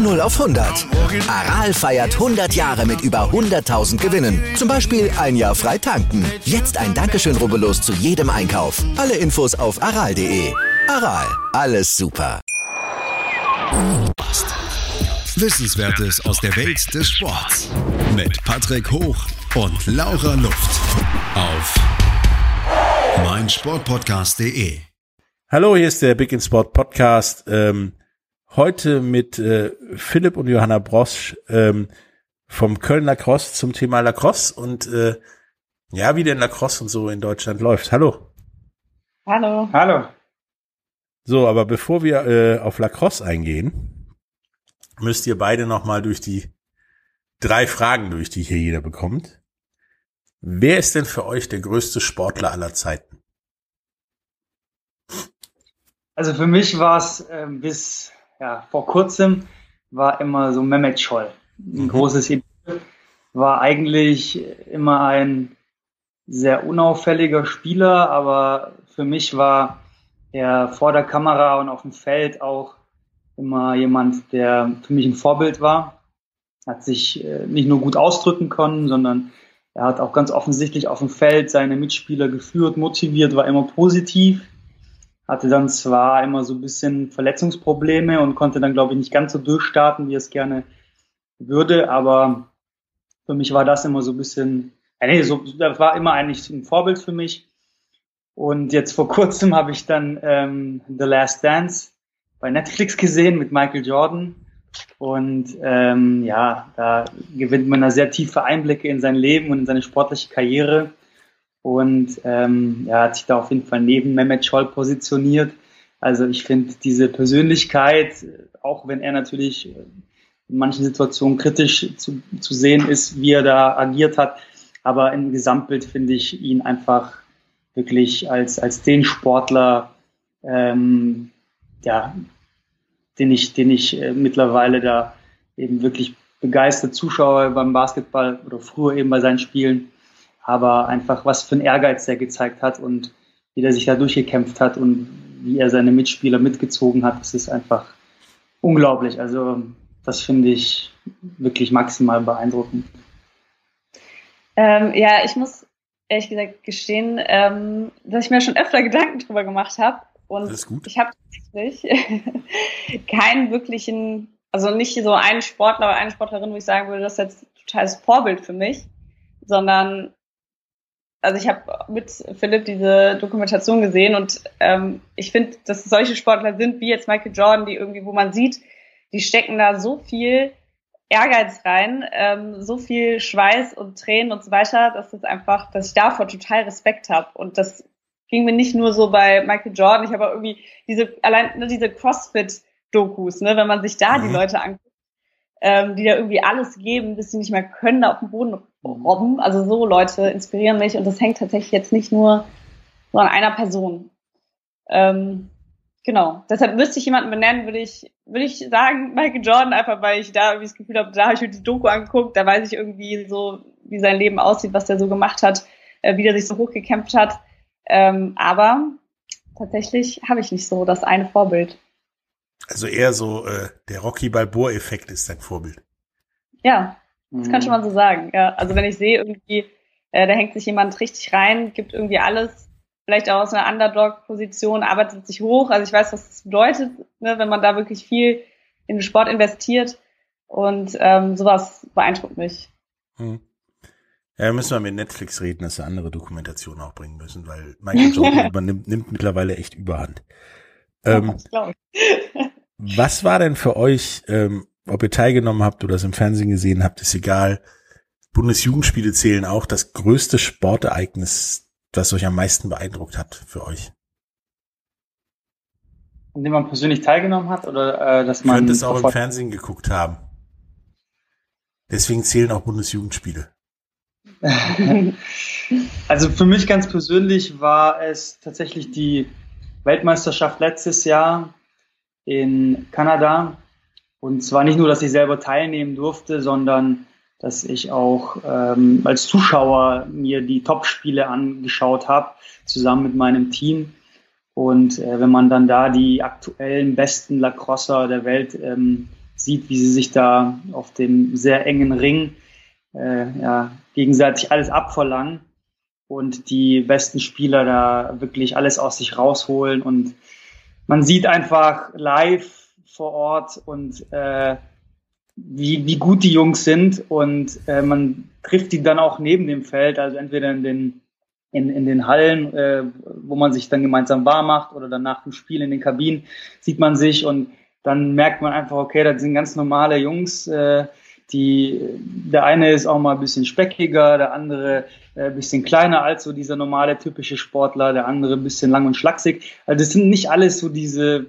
Von 0 auf 100. Aral feiert 100 Jahre mit über 100.000 Gewinnen. Zum Beispiel ein Jahr frei tanken. Jetzt ein Dankeschön, rubbellos zu jedem Einkauf. Alle Infos auf aral.de. Aral, alles super. Wissenswertes aus der Welt des Sports. Mit Patrick Hoch und Laura Luft. Auf meinsportpodcast.de. Hallo, hier ist der Big in Sport Podcast. Ähm, heute mit äh, Philipp und Johanna Brosch ähm, vom Köln Lacrosse zum Thema Lacrosse und äh, ja, wie denn Lacrosse und so in Deutschland läuft. Hallo. Hallo. Hallo. So, aber bevor wir äh, auf Lacrosse eingehen, müsst ihr beide nochmal durch die drei Fragen durch, die hier jeder bekommt. Wer ist denn für euch der größte Sportler aller Zeiten? Also für mich war es äh, bis ja, vor kurzem war immer so Mehmet Scholl. Ein Mhm. großes Idol. War eigentlich immer ein sehr unauffälliger Spieler, aber für mich war er vor der Kamera und auf dem Feld auch immer jemand, der für mich ein Vorbild war. Hat sich äh, nicht nur gut ausdrücken können, sondern er hat auch ganz offensichtlich auf dem Feld seine Mitspieler geführt, motiviert, war immer positiv hatte dann zwar immer so ein bisschen Verletzungsprobleme und konnte dann, glaube ich, nicht ganz so durchstarten, wie es gerne würde, aber für mich war das immer so ein bisschen, ja, nee, so, das war immer eigentlich ein Vorbild für mich. Und jetzt vor kurzem habe ich dann ähm, The Last Dance bei Netflix gesehen mit Michael Jordan. Und ähm, ja, da gewinnt man da sehr tiefe Einblicke in sein Leben und in seine sportliche Karriere und ähm, er hat sich da auf jeden Fall neben Mehmet Scholl positioniert. Also ich finde diese Persönlichkeit, auch wenn er natürlich in manchen Situationen kritisch zu, zu sehen ist, wie er da agiert hat, aber im Gesamtbild finde ich ihn einfach wirklich als, als den Sportler, ähm, ja, den ich, den ich äh, mittlerweile da eben wirklich begeistert zuschaue beim Basketball oder früher eben bei seinen Spielen aber einfach was für ein Ehrgeiz er gezeigt hat und wie er sich da durchgekämpft hat und wie er seine Mitspieler mitgezogen hat, das ist einfach unglaublich. Also das finde ich wirklich maximal beeindruckend. Ähm, ja, ich muss ehrlich gesagt gestehen, ähm, dass ich mir schon öfter Gedanken drüber gemacht habe und Alles gut. ich habe tatsächlich keinen wirklichen, also nicht so einen Sportler oder eine Sportlerin, wo ich sagen würde, das ist jetzt totales Vorbild für mich, sondern also ich habe mit Philipp diese Dokumentation gesehen und ähm, ich finde, dass solche Sportler sind wie jetzt Michael Jordan, die irgendwie, wo man sieht, die stecken da so viel Ehrgeiz rein, ähm, so viel Schweiß und Tränen und so weiter, dass es einfach, dass ich davor total Respekt habe und das ging mir nicht nur so bei Michael Jordan, ich habe auch irgendwie diese allein ne, diese CrossFit-Dokus, ne, wenn man sich da die Mhm. Leute anguckt, ähm, die da irgendwie alles geben, bis sie nicht mehr können, da auf dem Boden robben. Also so Leute inspirieren mich und das hängt tatsächlich jetzt nicht nur so an einer Person. Ähm, genau. Deshalb müsste ich jemanden benennen, würde ich, würde ich sagen, Michael Jordan, einfach weil ich da irgendwie das Gefühl habe, da habe ich mir die Doku angeguckt, da weiß ich irgendwie so, wie sein Leben aussieht, was der so gemacht hat, äh, wie der sich so hochgekämpft hat. Ähm, aber tatsächlich habe ich nicht so das eine Vorbild. Also eher so äh, der Rocky Balboa-Effekt ist dein Vorbild. Ja, das kann schon mal so sagen. Ja, also wenn ich sehe irgendwie, äh, da hängt sich jemand richtig rein, gibt irgendwie alles, vielleicht auch aus einer Underdog-Position, arbeitet sich hoch. Also ich weiß, was das bedeutet, ne, wenn man da wirklich viel in den Sport investiert. Und ähm, sowas beeindruckt mich. Hm. Ja, müssen wir mit Netflix reden, dass wir andere Dokumentationen auch bringen müssen, weil Michael Jordan übernimmt nimmt mittlerweile echt Überhand. Ähm, was war denn für euch, ähm, ob ihr teilgenommen habt oder es im Fernsehen gesehen habt, ist egal. Bundesjugendspiele zählen auch das größte Sportereignis, das euch am meisten beeindruckt hat für euch. an dem man persönlich teilgenommen hat oder äh, dass man. Könnte es auch im Fernsehen geguckt haben. Deswegen zählen auch Bundesjugendspiele. also für mich ganz persönlich war es tatsächlich die Weltmeisterschaft letztes Jahr in Kanada. Und zwar nicht nur, dass ich selber teilnehmen durfte, sondern dass ich auch ähm, als Zuschauer mir die Top-Spiele angeschaut habe, zusammen mit meinem Team. Und äh, wenn man dann da die aktuellen besten Lacrosser der Welt ähm, sieht, wie sie sich da auf dem sehr engen Ring äh, ja, gegenseitig alles abverlangen und die besten Spieler da wirklich alles aus sich rausholen und man sieht einfach live vor Ort und äh, wie, wie gut die Jungs sind und äh, man trifft die dann auch neben dem Feld, also entweder in den in, in den Hallen, äh, wo man sich dann gemeinsam warm macht oder dann nach dem Spiel in den Kabinen sieht man sich und dann merkt man einfach, okay, das sind ganz normale Jungs, äh, die, der eine ist auch mal ein bisschen speckiger, der andere äh, ein bisschen kleiner als so dieser normale typische Sportler, der andere ein bisschen lang und schlaksig. Also das sind nicht alles so diese,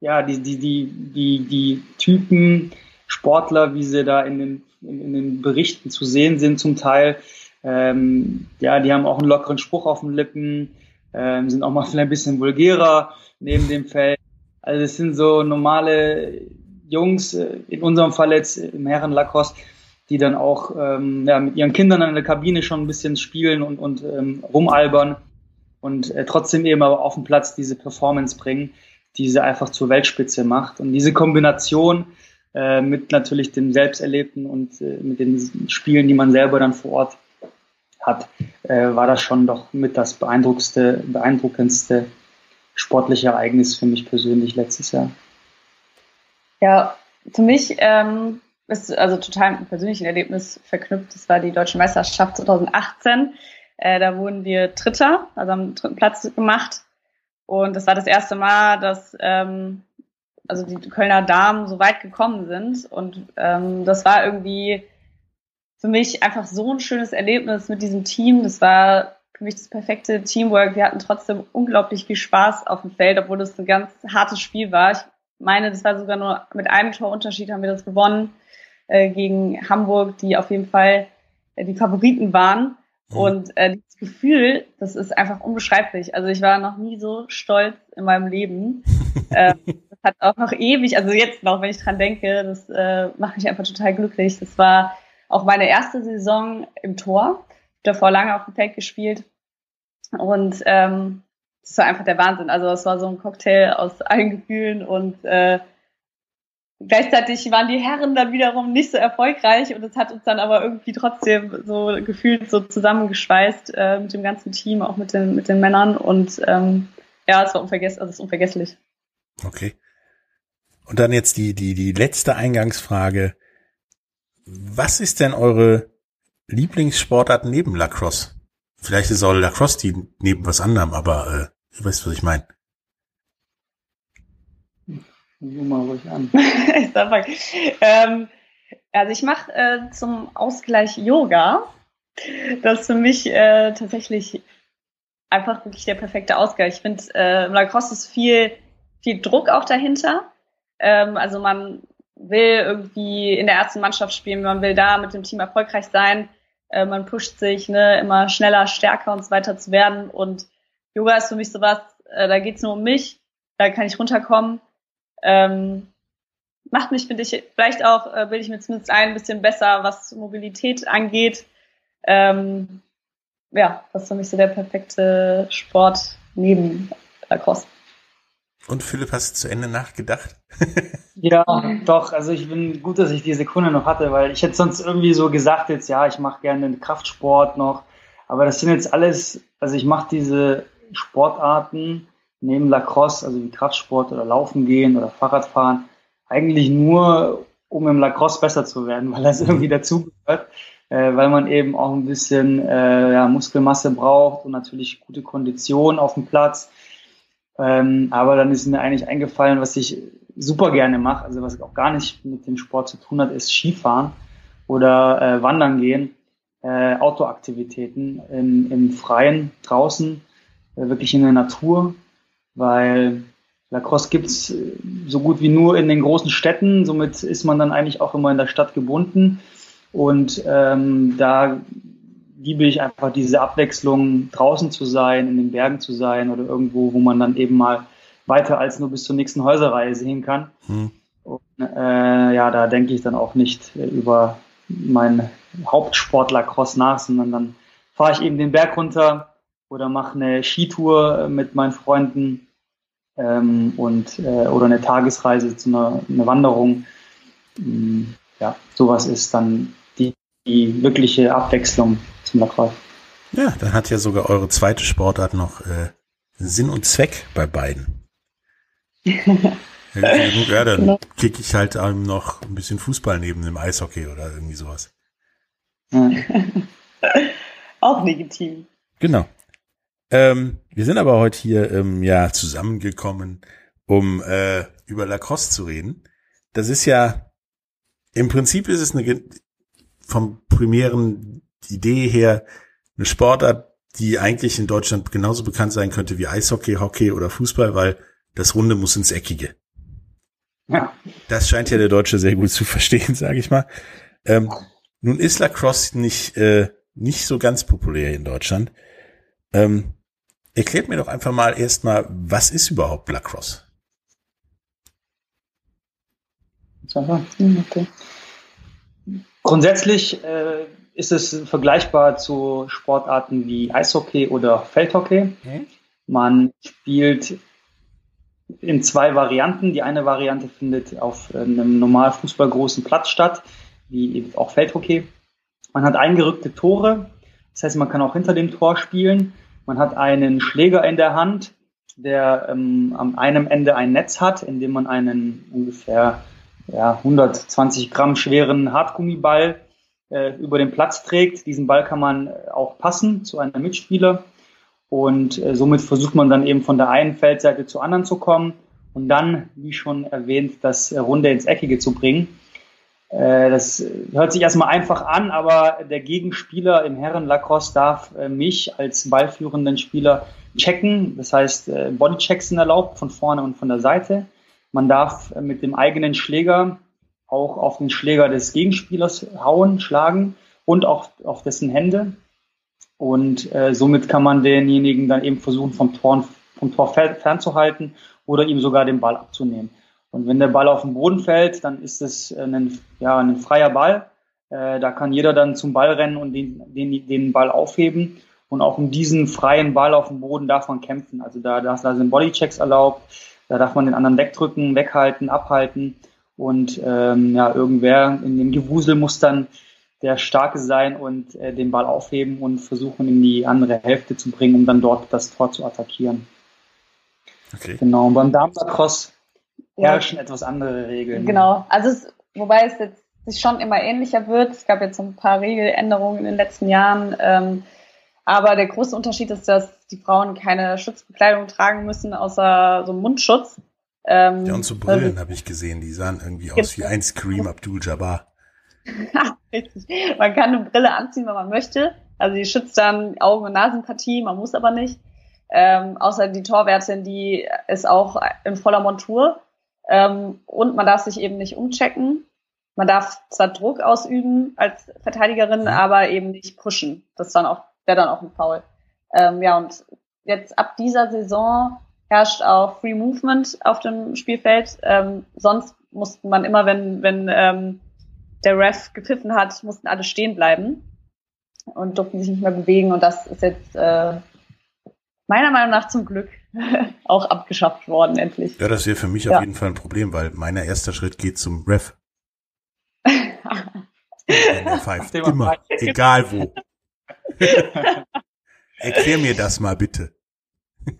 ja, die, die, die, die, die Typen Sportler, wie sie da in den, in, den Berichten zu sehen sind zum Teil. Ähm, ja, die haben auch einen lockeren Spruch auf den Lippen, ähm, sind auch mal vielleicht ein bisschen vulgärer neben dem Feld. Also es sind so normale Jungs, äh, in unserem Fall jetzt im Herren Lacoste, die dann auch ähm, ja, mit ihren Kindern in der Kabine schon ein bisschen spielen und, und ähm, rumalbern und äh, trotzdem eben aber auf dem Platz diese Performance bringen, die sie einfach zur Weltspitze macht. Und diese Kombination äh, mit natürlich dem Selbsterlebten und äh, mit den Spielen, die man selber dann vor Ort hat, äh, war das schon doch mit das beeindruckendste, beeindruckendste sportliche Ereignis für mich persönlich letztes Jahr. Ja, für mich ähm, ist also total mit einem persönlichen Erlebnis verknüpft. Das war die Deutsche Meisterschaft 2018. Äh, da wurden wir Dritter, also am dritten Platz gemacht. Und das war das erste Mal, dass ähm, also die Kölner Damen so weit gekommen sind. Und ähm, das war irgendwie für mich einfach so ein schönes Erlebnis mit diesem Team. Das war für mich das perfekte Teamwork. Wir hatten trotzdem unglaublich viel Spaß auf dem Feld, obwohl es ein ganz hartes Spiel war. Ich meine, das war sogar nur mit einem Torunterschied haben wir das gewonnen äh, gegen Hamburg, die auf jeden Fall äh, die Favoriten waren. Mhm. Und äh, das Gefühl, das ist einfach unbeschreiblich. Also ich war noch nie so stolz in meinem Leben. äh, das hat auch noch ewig, also jetzt noch, wenn ich dran denke, das äh, macht mich einfach total glücklich. Das war auch meine erste Saison im Tor. Ich habe davor lange auf dem Feld gespielt. Und ähm, das war einfach der Wahnsinn. Also es war so ein Cocktail aus allen Gefühlen und äh, gleichzeitig waren die Herren dann wiederum nicht so erfolgreich und es hat uns dann aber irgendwie trotzdem so gefühlt so zusammengeschweißt äh, mit dem ganzen Team, auch mit den, mit den Männern und ähm, ja, es war unvergesslich, also es ist unvergesslich. Okay. Und dann jetzt die, die, die letzte Eingangsfrage. Was ist denn eure Lieblingssportart neben Lacrosse? Vielleicht ist auch Lacrosse die neben was anderem, aber äh, du weißt, was ich meine. Mal ruhig an. ähm, also ich mache äh, zum Ausgleich Yoga. Das ist für mich äh, tatsächlich einfach wirklich der perfekte Ausgleich. Ich finde, äh, im Lacrosse ist viel, viel Druck auch dahinter. Ähm, also man will irgendwie in der ersten Mannschaft spielen, man will da mit dem Team erfolgreich sein. Äh, man pusht sich, ne, immer schneller, stärker und so weiter zu werden. Und Yoga ist für mich sowas, äh, da geht's nur um mich, da kann ich runterkommen. Ähm, macht mich, finde ich, vielleicht auch, äh, bilde ich mir zumindest ein bisschen besser, was Mobilität angeht. Ähm, ja, das ist für mich so der perfekte Sport neben Lacrosse. Und Philipp, hast du zu Ende nachgedacht? ja, doch. Also ich bin gut, dass ich die Sekunde noch hatte, weil ich hätte sonst irgendwie so gesagt jetzt, ja, ich mache gerne Kraftsport noch. Aber das sind jetzt alles, also ich mache diese Sportarten neben Lacrosse, also wie Kraftsport oder Laufen gehen oder Fahrradfahren, eigentlich nur, um im Lacrosse besser zu werden, weil das irgendwie dazugehört, äh, weil man eben auch ein bisschen äh, ja, Muskelmasse braucht und natürlich gute Kondition auf dem Platz. Ähm, aber dann ist mir eigentlich eingefallen, was ich super gerne mache, also was auch gar nicht mit dem Sport zu tun hat, ist Skifahren oder äh, Wandern gehen, äh, Outdoor-Aktivitäten im, im Freien, draußen, äh, wirklich in der Natur, weil Lacrosse gibt's äh, so gut wie nur in den großen Städten, somit ist man dann eigentlich auch immer in der Stadt gebunden. Und ähm, da liebe ich einfach diese Abwechslung, draußen zu sein, in den Bergen zu sein oder irgendwo, wo man dann eben mal weiter als nur bis zur nächsten Häuserreihe sehen kann. Hm. Und, äh, ja, da denke ich dann auch nicht über meinen Hauptsport Lacrosse nach, sondern dann fahre ich eben den Berg runter oder mache eine Skitour mit meinen Freunden ähm, und äh, oder eine Tagesreise zu einer eine Wanderung. Ähm, ja, sowas ist dann die, die wirkliche Abwechslung zum Lacrosse. Ja, dann hat ja sogar eure zweite Sportart noch äh, Sinn und Zweck bei beiden. ja, dann genau. kicke ich halt ähm, noch ein bisschen Fußball neben dem Eishockey oder irgendwie sowas. Auch legitim. Genau. Ähm, wir sind aber heute hier ähm, ja zusammengekommen, um äh, über Lacrosse zu reden. Das ist ja im Prinzip ist es eine vom primären Idee her eine Sportart, die eigentlich in Deutschland genauso bekannt sein könnte wie Eishockey, Hockey oder Fußball, weil das Runde muss ins Eckige. Ja. Das scheint ja der Deutsche sehr gut zu verstehen, sage ich mal. Ähm, nun ist Lacrosse nicht äh, nicht so ganz populär in Deutschland. Ähm, erklärt mir doch einfach mal erstmal, was ist überhaupt Lacrosse? Okay. Grundsätzlich äh, ist es vergleichbar zu Sportarten wie Eishockey oder Feldhockey. Okay. Man spielt in zwei Varianten. Die eine Variante findet auf einem normal fußballgroßen Platz statt, wie eben auch Feldhockey. Man hat eingerückte Tore, das heißt, man kann auch hinter dem Tor spielen. Man hat einen Schläger in der Hand, der ähm, am einem Ende ein Netz hat, in dem man einen ungefähr ja, 120 Gramm schweren Hartgummiball äh, über den Platz trägt. Diesen Ball kann man äh, auch passen zu einem Mitspieler. Und äh, somit versucht man dann eben von der einen Feldseite zur anderen zu kommen und dann, wie schon erwähnt, das Runde ins Eckige zu bringen. Äh, das hört sich erstmal einfach an, aber der Gegenspieler im Herren Lacrosse darf äh, mich als ballführenden Spieler checken. Das heißt, äh, Bodychecks sind erlaubt von vorne und von der Seite. Man darf mit dem eigenen Schläger auch auf den Schläger des Gegenspielers hauen, schlagen und auch auf dessen Hände. Und äh, somit kann man denjenigen dann eben versuchen, vom Tor, vom Tor fernzuhalten oder ihm sogar den Ball abzunehmen. Und wenn der Ball auf den Boden fällt, dann ist es ein, ja, ein freier Ball. Äh, da kann jeder dann zum Ball rennen und den, den, den Ball aufheben. Und auch um diesen freien Ball auf dem Boden darf man kämpfen. Also da, da, da sind Bodychecks erlaubt. Da darf man den anderen wegdrücken, weghalten, abhalten. Und ähm, ja, irgendwer in dem Gewusel muss dann der Starke sein und äh, den Ball aufheben und versuchen, in die andere Hälfte zu bringen, um dann dort das Tor zu attackieren. Okay. Genau. Und beim Darmstadt-Cross herrschen ja. etwas andere Regeln. Genau, also es, wobei es jetzt sich schon immer ähnlicher wird. Es gab jetzt ein paar Regeländerungen in den letzten Jahren. Ähm, aber der große Unterschied ist, dass die Frauen keine Schutzbekleidung tragen müssen, außer so Mundschutz. Ähm, ja, und so Brillen also, habe ich gesehen, die sahen irgendwie aus wie ein Scream Abdul-Jabbar. Richtig. Man kann eine Brille anziehen, wenn man möchte. Also die schützt dann Augen- und Nasenpartie, man muss aber nicht. Ähm, außer die Torwärtin, die ist auch in voller Montur. Ähm, und man darf sich eben nicht umchecken. Man darf zwar Druck ausüben als Verteidigerin, mhm. aber eben nicht pushen. Das dann auch, wäre dann auch ein Foul. Ähm, ja, und jetzt ab dieser Saison herrscht auch Free Movement auf dem Spielfeld. Ähm, sonst musste man immer, wenn, wenn ähm, der Ref gepfiffen hat, mussten alle stehen bleiben und durften sich nicht mehr bewegen. Und das ist jetzt äh, meiner Meinung nach zum Glück auch abgeschafft worden, endlich. Ja, das wäre für mich ja. auf jeden Fall ein Problem, weil mein erster Schritt geht zum Ref. er pfeift immer, egal wo. Erklär mir das mal bitte.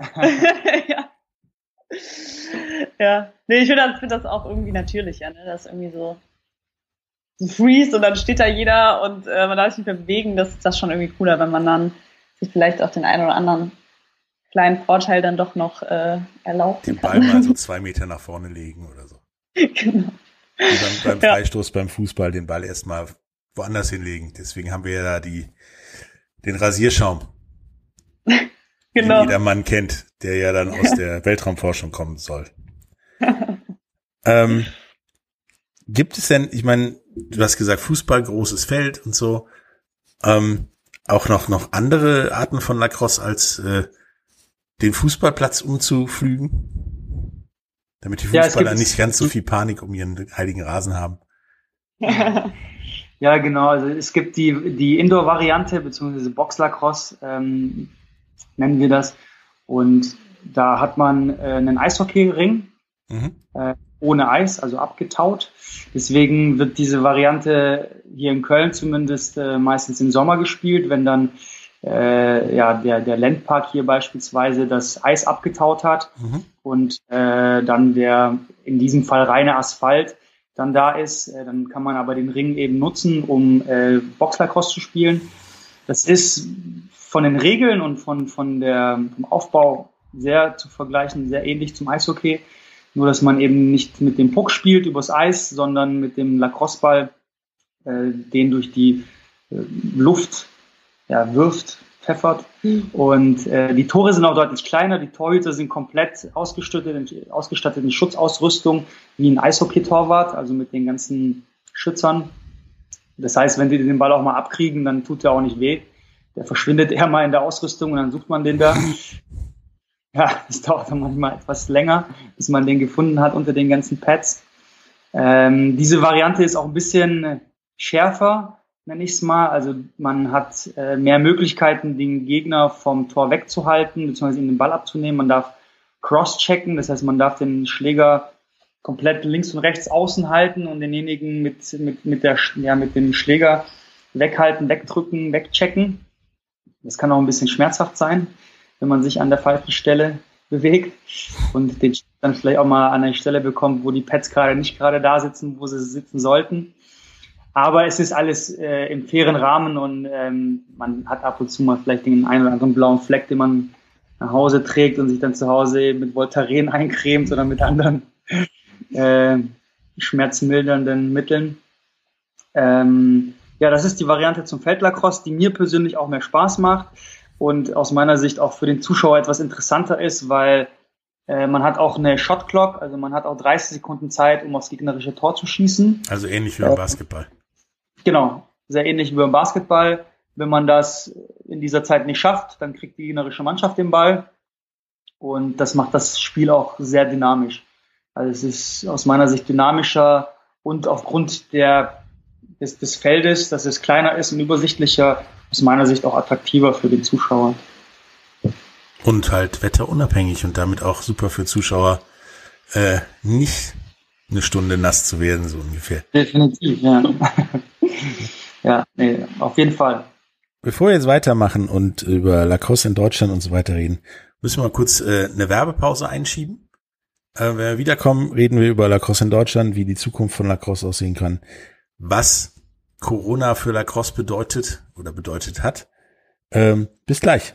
ja. Ja, nee, ich finde das, find das auch irgendwie natürlicher, ne? Das ist irgendwie so, so freeze und dann steht da jeder und äh, man darf sich nicht mehr bewegen. Das ist das schon irgendwie cooler, wenn man dann sich vielleicht auch den einen oder anderen kleinen Vorteil dann doch noch äh, erlaubt. Den Ball mal so zwei Meter nach vorne legen oder so. Genau. Wie beim, beim Freistoß ja. beim Fußball den Ball erstmal woanders hinlegen. Deswegen haben wir ja da die, den Rasierschaum. genau. jeder Mann kennt, der ja dann aus der Weltraumforschung kommen soll. ähm, gibt es denn, ich meine, du hast gesagt, Fußball, großes Feld und so, ähm, auch noch, noch andere Arten von Lacrosse als äh, den Fußballplatz umzuflügen? Damit die Fußballer ja, nicht ganz so viel Panik um ihren heiligen Rasen haben. ja, genau. Also es gibt die, die Indoor-Variante, beziehungsweise Box-Lacrosse, ähm, nennen wir das. Und da hat man äh, einen Eishockey-Ring mhm. äh, ohne Eis, also abgetaut. Deswegen wird diese Variante hier in Köln zumindest äh, meistens im Sommer gespielt, wenn dann äh, ja, der, der Landpark hier beispielsweise das Eis abgetaut hat mhm. und äh, dann der in diesem Fall reine Asphalt dann da ist, äh, dann kann man aber den Ring eben nutzen, um äh, Boxlacrosse zu spielen. Das ist von den Regeln und von, von der, vom Aufbau sehr zu vergleichen, sehr ähnlich zum Eishockey. Nur, dass man eben nicht mit dem Puck spielt übers Eis, sondern mit dem Lacrosseball, äh, den durch die äh, Luft ja, wirft, pfeffert. Und äh, die Tore sind auch deutlich kleiner. Die Torhüter sind komplett ausgestattet, ausgestattet in Schutzausrüstung wie ein Eishockey-Torwart, also mit den ganzen Schützern. Das heißt, wenn die den Ball auch mal abkriegen, dann tut der auch nicht weh. Der verschwindet eher mal in der Ausrüstung und dann sucht man den da. Ja, es dauert dann manchmal etwas länger, bis man den gefunden hat unter den ganzen Pads. Ähm, diese Variante ist auch ein bisschen schärfer, nenne ich es mal. Also man hat äh, mehr Möglichkeiten, den Gegner vom Tor wegzuhalten, beziehungsweise ihm den Ball abzunehmen. Man darf cross-checken, das heißt, man darf den Schläger komplett links und rechts außen halten und denjenigen mit, mit, mit, der, ja, mit dem Schläger weghalten, wegdrücken, wegchecken. Das kann auch ein bisschen schmerzhaft sein, wenn man sich an der falschen Stelle bewegt und den dann vielleicht auch mal an eine Stelle bekommt, wo die Pads gerade nicht gerade da sitzen, wo sie sitzen sollten. Aber es ist alles äh, im fairen Rahmen und ähm, man hat ab und zu mal vielleicht den einen oder anderen blauen Fleck, den man nach Hause trägt und sich dann zu Hause mit Voltaren eincremt oder mit anderen äh, schmerzmildernden Mitteln. Ähm, ja, das ist die Variante zum Feldlacrosse, die mir persönlich auch mehr Spaß macht und aus meiner Sicht auch für den Zuschauer etwas interessanter ist, weil äh, man hat auch eine Shot Clock, also man hat auch 30 Sekunden Zeit, um aufs gegnerische Tor zu schießen. Also ähnlich wie äh, Basketball. Genau, sehr ähnlich wie beim Basketball. Wenn man das in dieser Zeit nicht schafft, dann kriegt die gegnerische Mannschaft den Ball. Und das macht das Spiel auch sehr dynamisch. Also es ist aus meiner Sicht dynamischer und aufgrund der, des, des Feldes, dass es kleiner ist und übersichtlicher, aus meiner Sicht auch attraktiver für den Zuschauer. Und halt wetterunabhängig und damit auch super für Zuschauer, äh, nicht eine Stunde nass zu werden, so ungefähr. Definitiv, ja. ja, nee, auf jeden Fall. Bevor wir jetzt weitermachen und über Lacrosse in Deutschland und so weiter reden, müssen wir mal kurz äh, eine Werbepause einschieben. Äh, wenn wir wiederkommen, reden wir über Lacrosse in Deutschland, wie die Zukunft von Lacrosse aussehen kann, was Corona für Lacrosse bedeutet oder bedeutet hat. Ähm, bis gleich.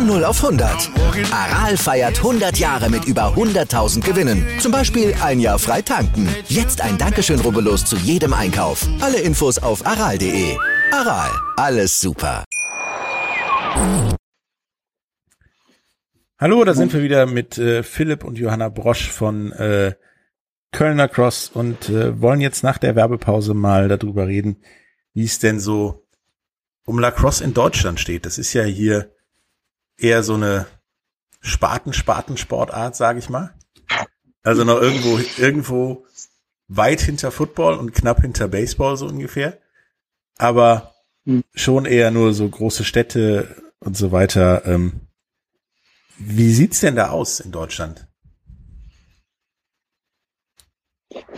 Von 0 auf 100. Aral feiert 100 Jahre mit über 100.000 Gewinnen. Zum Beispiel ein Jahr frei tanken. Jetzt ein Dankeschön, rubbellos zu jedem Einkauf. Alle Infos auf aral.de. Aral, alles super. Hallo, da sind wir wieder mit äh, Philipp und Johanna Brosch von äh, Kölner Cross und äh, wollen jetzt nach der Werbepause mal darüber reden, wie es denn so um Lacrosse in Deutschland steht. Das ist ja hier eher so eine Spaten-Spaten-Sportart, sage ich mal. Also noch irgendwo, irgendwo weit hinter Football und knapp hinter Baseball so ungefähr. Aber hm. schon eher nur so große Städte und so weiter. Ähm, wie sieht's denn da aus in Deutschland?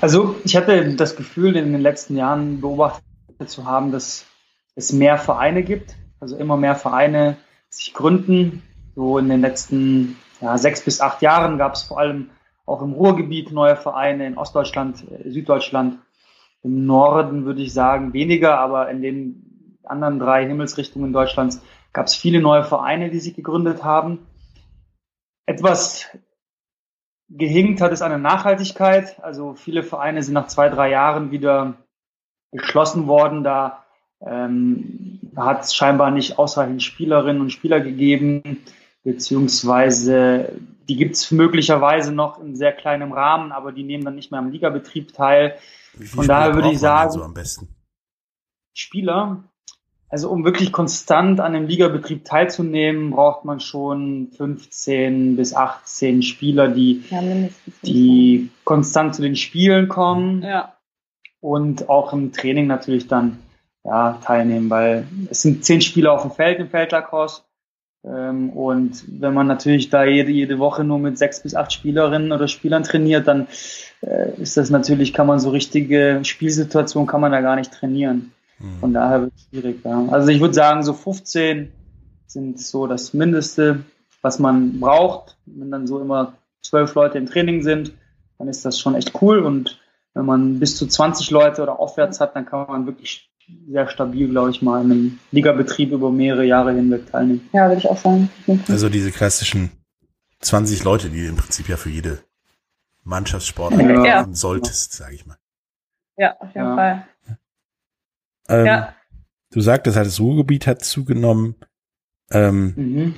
Also ich hatte das Gefühl, in den letzten Jahren beobachtet zu haben, dass es mehr Vereine gibt, also immer mehr Vereine sich gründen. So in den letzten ja, sechs bis acht Jahren gab es vor allem auch im Ruhrgebiet neue Vereine, in Ostdeutschland, äh, Süddeutschland. Im Norden würde ich sagen weniger, aber in den anderen drei Himmelsrichtungen Deutschlands gab es viele neue Vereine, die sich gegründet haben. Etwas gehinkt hat es an der Nachhaltigkeit. Also viele Vereine sind nach zwei, drei Jahren wieder geschlossen worden. Da ähm, hat es scheinbar nicht ausreichend Spielerinnen und Spieler gegeben, beziehungsweise die gibt es möglicherweise noch in sehr kleinem Rahmen, aber die nehmen dann nicht mehr am Ligabetrieb teil. Von daher würde ich sagen, so am besten? Spieler, also um wirklich konstant an dem Ligabetrieb teilzunehmen, braucht man schon 15 bis 18 Spieler, die, ja, die konstant zu den Spielen kommen ja. und auch im Training natürlich dann ja, teilnehmen, weil es sind zehn Spieler auf dem Feld im Feldlacrosse. Ähm, und wenn man natürlich da jede, jede Woche nur mit sechs bis acht Spielerinnen oder Spielern trainiert, dann äh, ist das natürlich, kann man so richtige Spielsituationen kann man da gar nicht trainieren. Mhm. Von daher wird es schwierig. Ja. Also ich würde sagen, so 15 sind so das Mindeste, was man braucht. Wenn dann so immer zwölf Leute im Training sind, dann ist das schon echt cool. Und wenn man bis zu 20 Leute oder aufwärts hat, dann kann man wirklich sehr stabil, glaube ich, mal in einem Ligabetrieb über mehrere Jahre hinweg teilnehmen. Ja, würde ich auch sagen. Also diese klassischen 20 Leute, die im Prinzip ja für jede Mannschaftssport ja. ja. solltest, sage ich mal. Ja, auf jeden ja. Fall. Ähm, ja. Du sagtest halt, das Ruhrgebiet hat zugenommen. Ähm, mhm.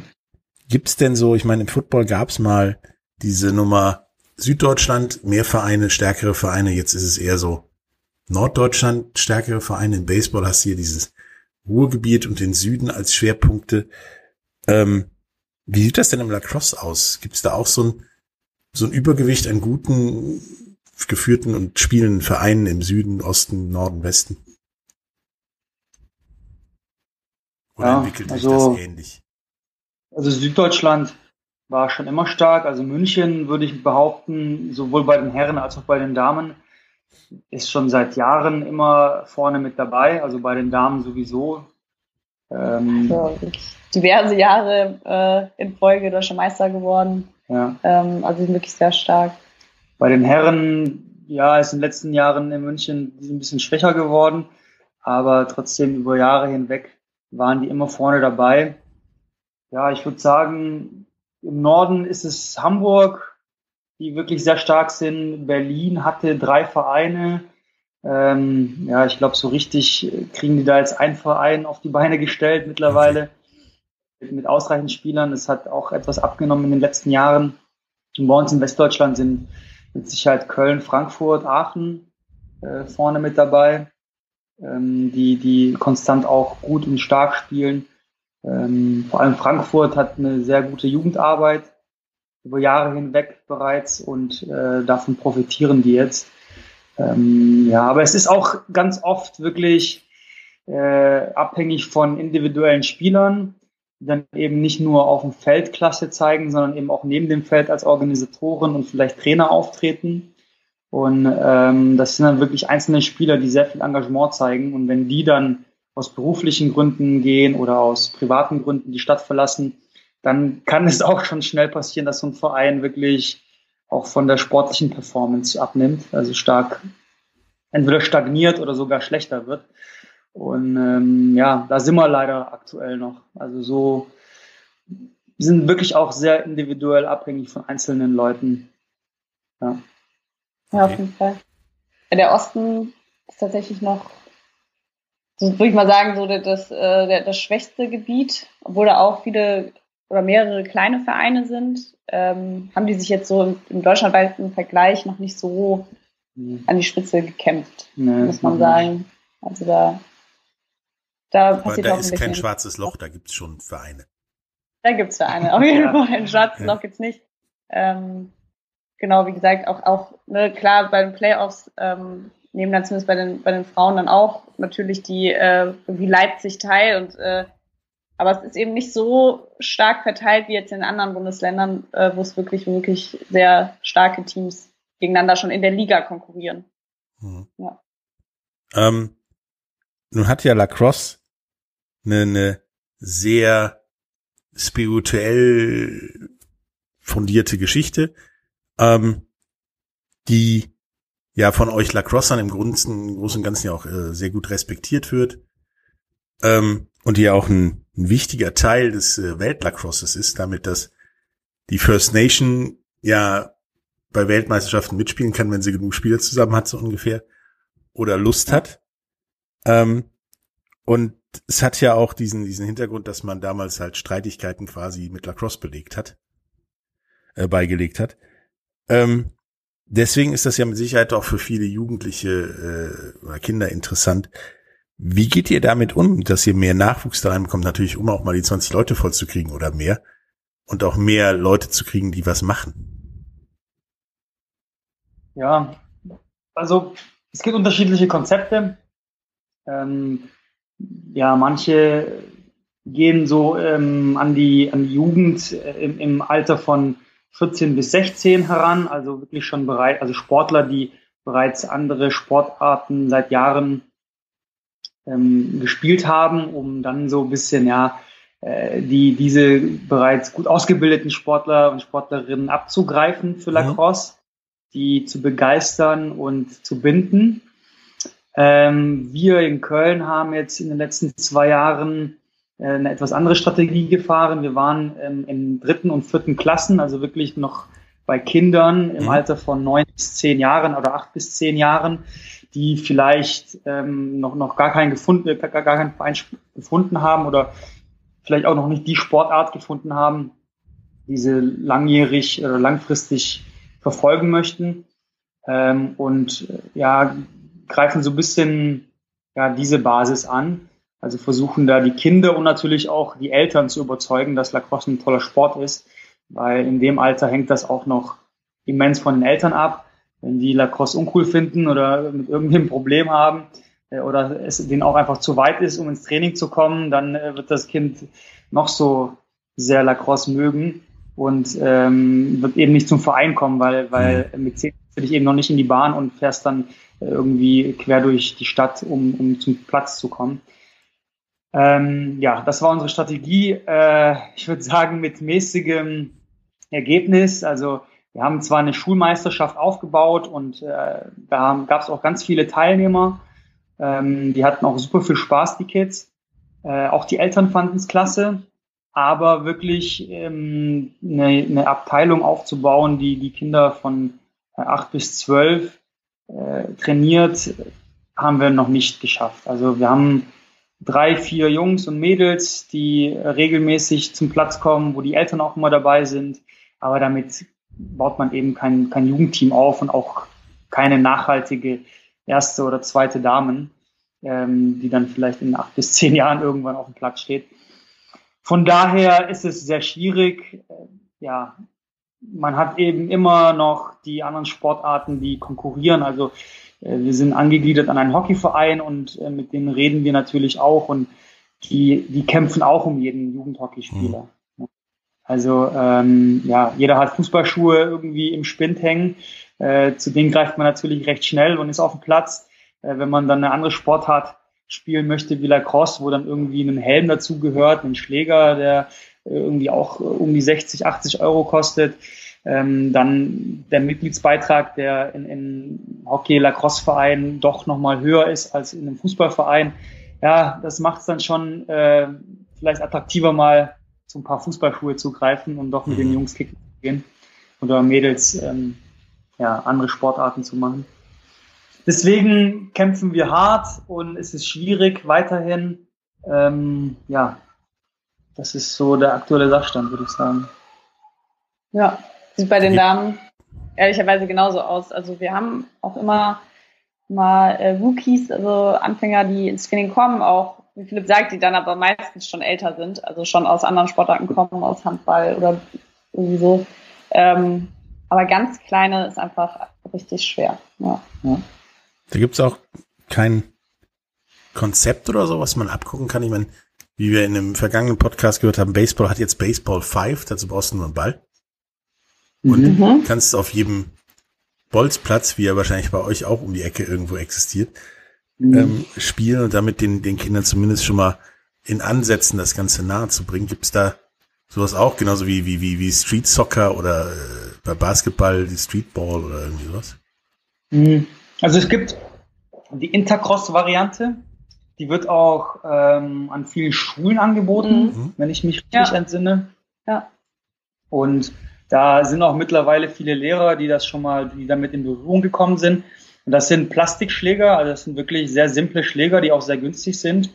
Gibt's denn so, ich meine, im Football gab's mal diese Nummer Süddeutschland, mehr Vereine, stärkere Vereine, jetzt ist es eher so Norddeutschland, stärkere Vereine. Im Baseball hast du hier dieses Ruhrgebiet und den Süden als Schwerpunkte. Ähm, wie sieht das denn im Lacrosse aus? Gibt es da auch so ein, so ein Übergewicht an guten, geführten und spielenden Vereinen im Süden, Osten, Norden, Westen? Oder ja, entwickelt sich also, das ähnlich? Also Süddeutschland war schon immer stark. Also München würde ich behaupten, sowohl bei den Herren als auch bei den Damen, ist schon seit Jahren immer vorne mit dabei, also bei den Damen sowieso. Ähm, ja, diverse Jahre äh, in Folge deutscher Meister geworden. Ja. Ähm, also wirklich sehr stark. Bei den Herren, ja, ist in den letzten Jahren in München ein bisschen schwächer geworden, aber trotzdem über Jahre hinweg waren die immer vorne dabei. Ja, ich würde sagen, im Norden ist es Hamburg, die wirklich sehr stark sind. Berlin hatte drei Vereine. Ähm, ja, ich glaube, so richtig kriegen die da jetzt einen Verein auf die Beine gestellt mittlerweile mit, mit ausreichend Spielern. Es hat auch etwas abgenommen in den letzten Jahren. Und bei uns in Westdeutschland sind mit Sicherheit Köln, Frankfurt, Aachen äh, vorne mit dabei, ähm, die, die konstant auch gut und stark spielen. Ähm, vor allem Frankfurt hat eine sehr gute Jugendarbeit über Jahre hinweg bereits und äh, davon profitieren die jetzt. Ähm, ja, aber es ist auch ganz oft wirklich äh, abhängig von individuellen Spielern, die dann eben nicht nur auf dem Feld Klasse zeigen, sondern eben auch neben dem Feld als Organisatoren und vielleicht Trainer auftreten. Und ähm, das sind dann wirklich einzelne Spieler, die sehr viel Engagement zeigen. Und wenn die dann aus beruflichen Gründen gehen oder aus privaten Gründen die Stadt verlassen, dann kann es auch schon schnell passieren, dass so ein Verein wirklich auch von der sportlichen Performance abnimmt, also stark entweder stagniert oder sogar schlechter wird. Und ähm, ja, da sind wir leider aktuell noch. Also so sind wirklich auch sehr individuell abhängig von einzelnen Leuten. Ja, ja auf jeden Fall. Der Osten ist tatsächlich noch, würde ich mal sagen, so das, das, das schwächste Gebiet, obwohl da auch viele oder mehrere kleine Vereine sind, ähm, haben die sich jetzt so im, im deutschlandweiten Vergleich noch nicht so mhm. an die Spitze gekämpft, nee, muss man sagen. Also da, da passiert Aber da ist kein schwarzes Loch, da gibt es schon Vereine. Da gibt es Vereine, auf jeden Fall. Ein schwarzes Loch gibt es nicht. Ähm, genau, wie gesagt, auch, auch ne, klar, bei den Playoffs ähm, nehmen dann zumindest bei den, bei den Frauen dann auch natürlich die äh, wie Leipzig teil und äh, aber es ist eben nicht so stark verteilt wie jetzt in anderen Bundesländern, äh, wo es wirklich, wirklich sehr starke Teams gegeneinander schon in der Liga konkurrieren. Mhm. Ja. Ähm, nun hat ja Lacrosse eine, eine sehr spirituell fundierte Geschichte, ähm, die ja von euch Lacrossern im Großen, im Großen und Ganzen ja auch äh, sehr gut respektiert wird ähm, und die ja auch ein, ein wichtiger Teil des äh, Weltlacrosses ist, damit dass die First Nation ja bei Weltmeisterschaften mitspielen kann, wenn sie genug Spieler zusammen hat, so ungefähr, oder Lust hat. Ähm, und es hat ja auch diesen, diesen Hintergrund, dass man damals halt Streitigkeiten quasi mit Lacrosse belegt hat, äh, beigelegt hat. Ähm, deswegen ist das ja mit Sicherheit auch für viele Jugendliche äh, oder Kinder interessant. Wie geht ihr damit um, dass ihr mehr Nachwuchs da reinbekommt? Natürlich, um auch mal die 20 Leute vollzukriegen oder mehr. Und auch mehr Leute zu kriegen, die was machen. Ja, also es gibt unterschiedliche Konzepte. Ähm, ja, manche gehen so ähm, an, die, an die Jugend äh, im, im Alter von 14 bis 16 heran, also wirklich schon bereit, also Sportler, die bereits andere Sportarten seit Jahren ähm, gespielt haben, um dann so ein bisschen, ja, äh, die, diese bereits gut ausgebildeten Sportler und Sportlerinnen abzugreifen für Lacrosse, ja. die zu begeistern und zu binden. Ähm, wir in Köln haben jetzt in den letzten zwei Jahren äh, eine etwas andere Strategie gefahren. Wir waren ähm, in dritten und vierten Klassen, also wirklich noch bei Kindern im mhm. Alter von neun bis zehn Jahren oder acht bis zehn Jahren, die vielleicht ähm, noch, noch gar keinen gefunden, gar, gar keinen Verein gefunden haben oder vielleicht auch noch nicht die Sportart gefunden haben, die sie langjährig oder langfristig verfolgen möchten. Ähm, und äh, ja, greifen so ein bisschen ja, diese Basis an. Also versuchen da die Kinder und natürlich auch die Eltern zu überzeugen, dass Lacrosse ein toller Sport ist, weil in dem Alter hängt das auch noch immens von den Eltern ab. Wenn die Lacrosse uncool finden oder mit irgendeinem Problem haben äh, oder es denen auch einfach zu weit ist, um ins Training zu kommen, dann äh, wird das Kind noch so sehr Lacrosse mögen und ähm, wird eben nicht zum Verein kommen, weil, weil mhm. mit zehn will ich eben noch nicht in die Bahn und fährst dann irgendwie quer durch die Stadt, um, um zum Platz zu kommen. Ähm, ja, das war unsere Strategie. Äh, ich würde sagen, mit mäßigem Ergebnis. Also wir haben zwar eine Schulmeisterschaft aufgebaut und äh, da gab es auch ganz viele Teilnehmer. Ähm, die hatten auch super viel Spaß, die Kids. Äh, auch die Eltern fanden es klasse. Aber wirklich ähm, eine, eine Abteilung aufzubauen, die die Kinder von äh, acht bis zwölf äh, trainiert, haben wir noch nicht geschafft. Also wir haben drei, vier Jungs und Mädels, die regelmäßig zum Platz kommen, wo die Eltern auch immer dabei sind. Aber damit baut man eben kein, kein Jugendteam auf und auch keine nachhaltige erste oder zweite Damen, ähm, die dann vielleicht in acht bis zehn Jahren irgendwann auf dem Platz steht. Von daher ist es sehr schwierig. Ja, man hat eben immer noch die anderen Sportarten, die konkurrieren. Also äh, wir sind angegliedert an einen Hockeyverein und äh, mit denen reden wir natürlich auch und die, die kämpfen auch um jeden Jugendhockeyspieler. Mhm. Also ähm, ja, jeder hat Fußballschuhe irgendwie im Spind hängen. Äh, zu denen greift man natürlich recht schnell und ist auf dem Platz. Äh, wenn man dann eine andere Sportart spielen möchte wie Lacrosse, wo dann irgendwie ein Helm dazu gehört, ein Schläger, der irgendwie auch um die 60, 80 Euro kostet. Ähm, dann der Mitgliedsbeitrag, der in, in Hockey-Lacrosse-Verein doch nochmal höher ist als in einem Fußballverein. Ja, das macht es dann schon äh, vielleicht attraktiver, mal zu ein paar Fußballschuhe zu greifen und doch mit den mhm. Jungs kicken zu gehen oder Mädels ähm, ja, andere Sportarten zu machen. Deswegen kämpfen wir hart und es ist schwierig weiterhin. Ähm, ja, das ist so der aktuelle Sachstand, würde ich sagen. Ja, sieht bei den Damen ehrlicherweise genauso aus. Also wir haben auch immer mal äh, Rookies, also Anfänger, die ins Training kommen, auch wie Philipp sagt, die dann aber meistens schon älter sind, also schon aus anderen Sportarten kommen, aus Handball oder irgendwie so. Ähm, aber ganz kleine ist einfach richtig schwer. Ja. ja. Da gibt's auch kein Konzept oder so, was man abgucken kann. Ich meine, wie wir in dem vergangenen Podcast gehört haben, Baseball hat jetzt Baseball 5, dazu brauchst du nur einen Ball. Und mhm. kannst auf jedem Bolzplatz, wie er wahrscheinlich bei euch auch um die Ecke irgendwo existiert, mhm. ähm, spielen und damit den, den Kindern zumindest schon mal in Ansätzen das Ganze nahe zu bringen. Gibt es da Sowas auch, genauso wie, wie, wie, wie Street Soccer oder äh, bei Basketball die Streetball oder irgendwie sowas? Mhm. Also es gibt die Intercross-Variante, die wird auch ähm, an vielen Schulen angeboten, mhm. wenn ich mich richtig ja. entsinne. Ja. Und da sind auch mittlerweile viele Lehrer, die das schon mal, die damit in Berührung gekommen sind. Und das sind Plastikschläger, also das sind wirklich sehr simple Schläger, die auch sehr günstig sind.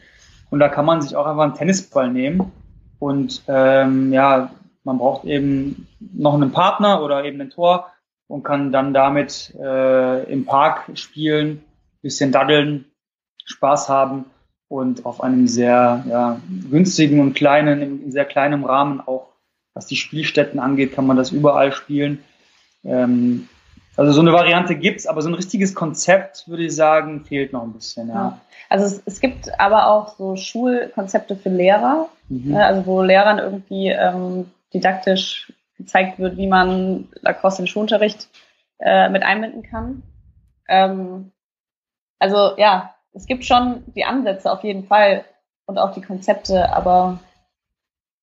Und da kann man sich auch einfach einen Tennisball nehmen und ähm, ja, man braucht eben noch einen Partner oder eben ein Tor und kann dann damit äh, im Park spielen, bisschen daddeln, Spaß haben und auf einem sehr ja, günstigen und kleinen, in sehr kleinem Rahmen auch, was die Spielstätten angeht, kann man das überall spielen. Ähm, also so eine Variante gibt's, aber so ein richtiges Konzept, würde ich sagen, fehlt noch ein bisschen. Ja. ja. Also es, es gibt aber auch so Schulkonzepte für Lehrer, mhm. Ne, also wo Lehrern irgendwie ähm, didaktisch gezeigt wird, wie man Lacrosse in den Schulunterricht äh, mit einbinden kann. Ähm, also ja, es gibt schon die Ansätze auf jeden Fall und auch die Konzepte, aber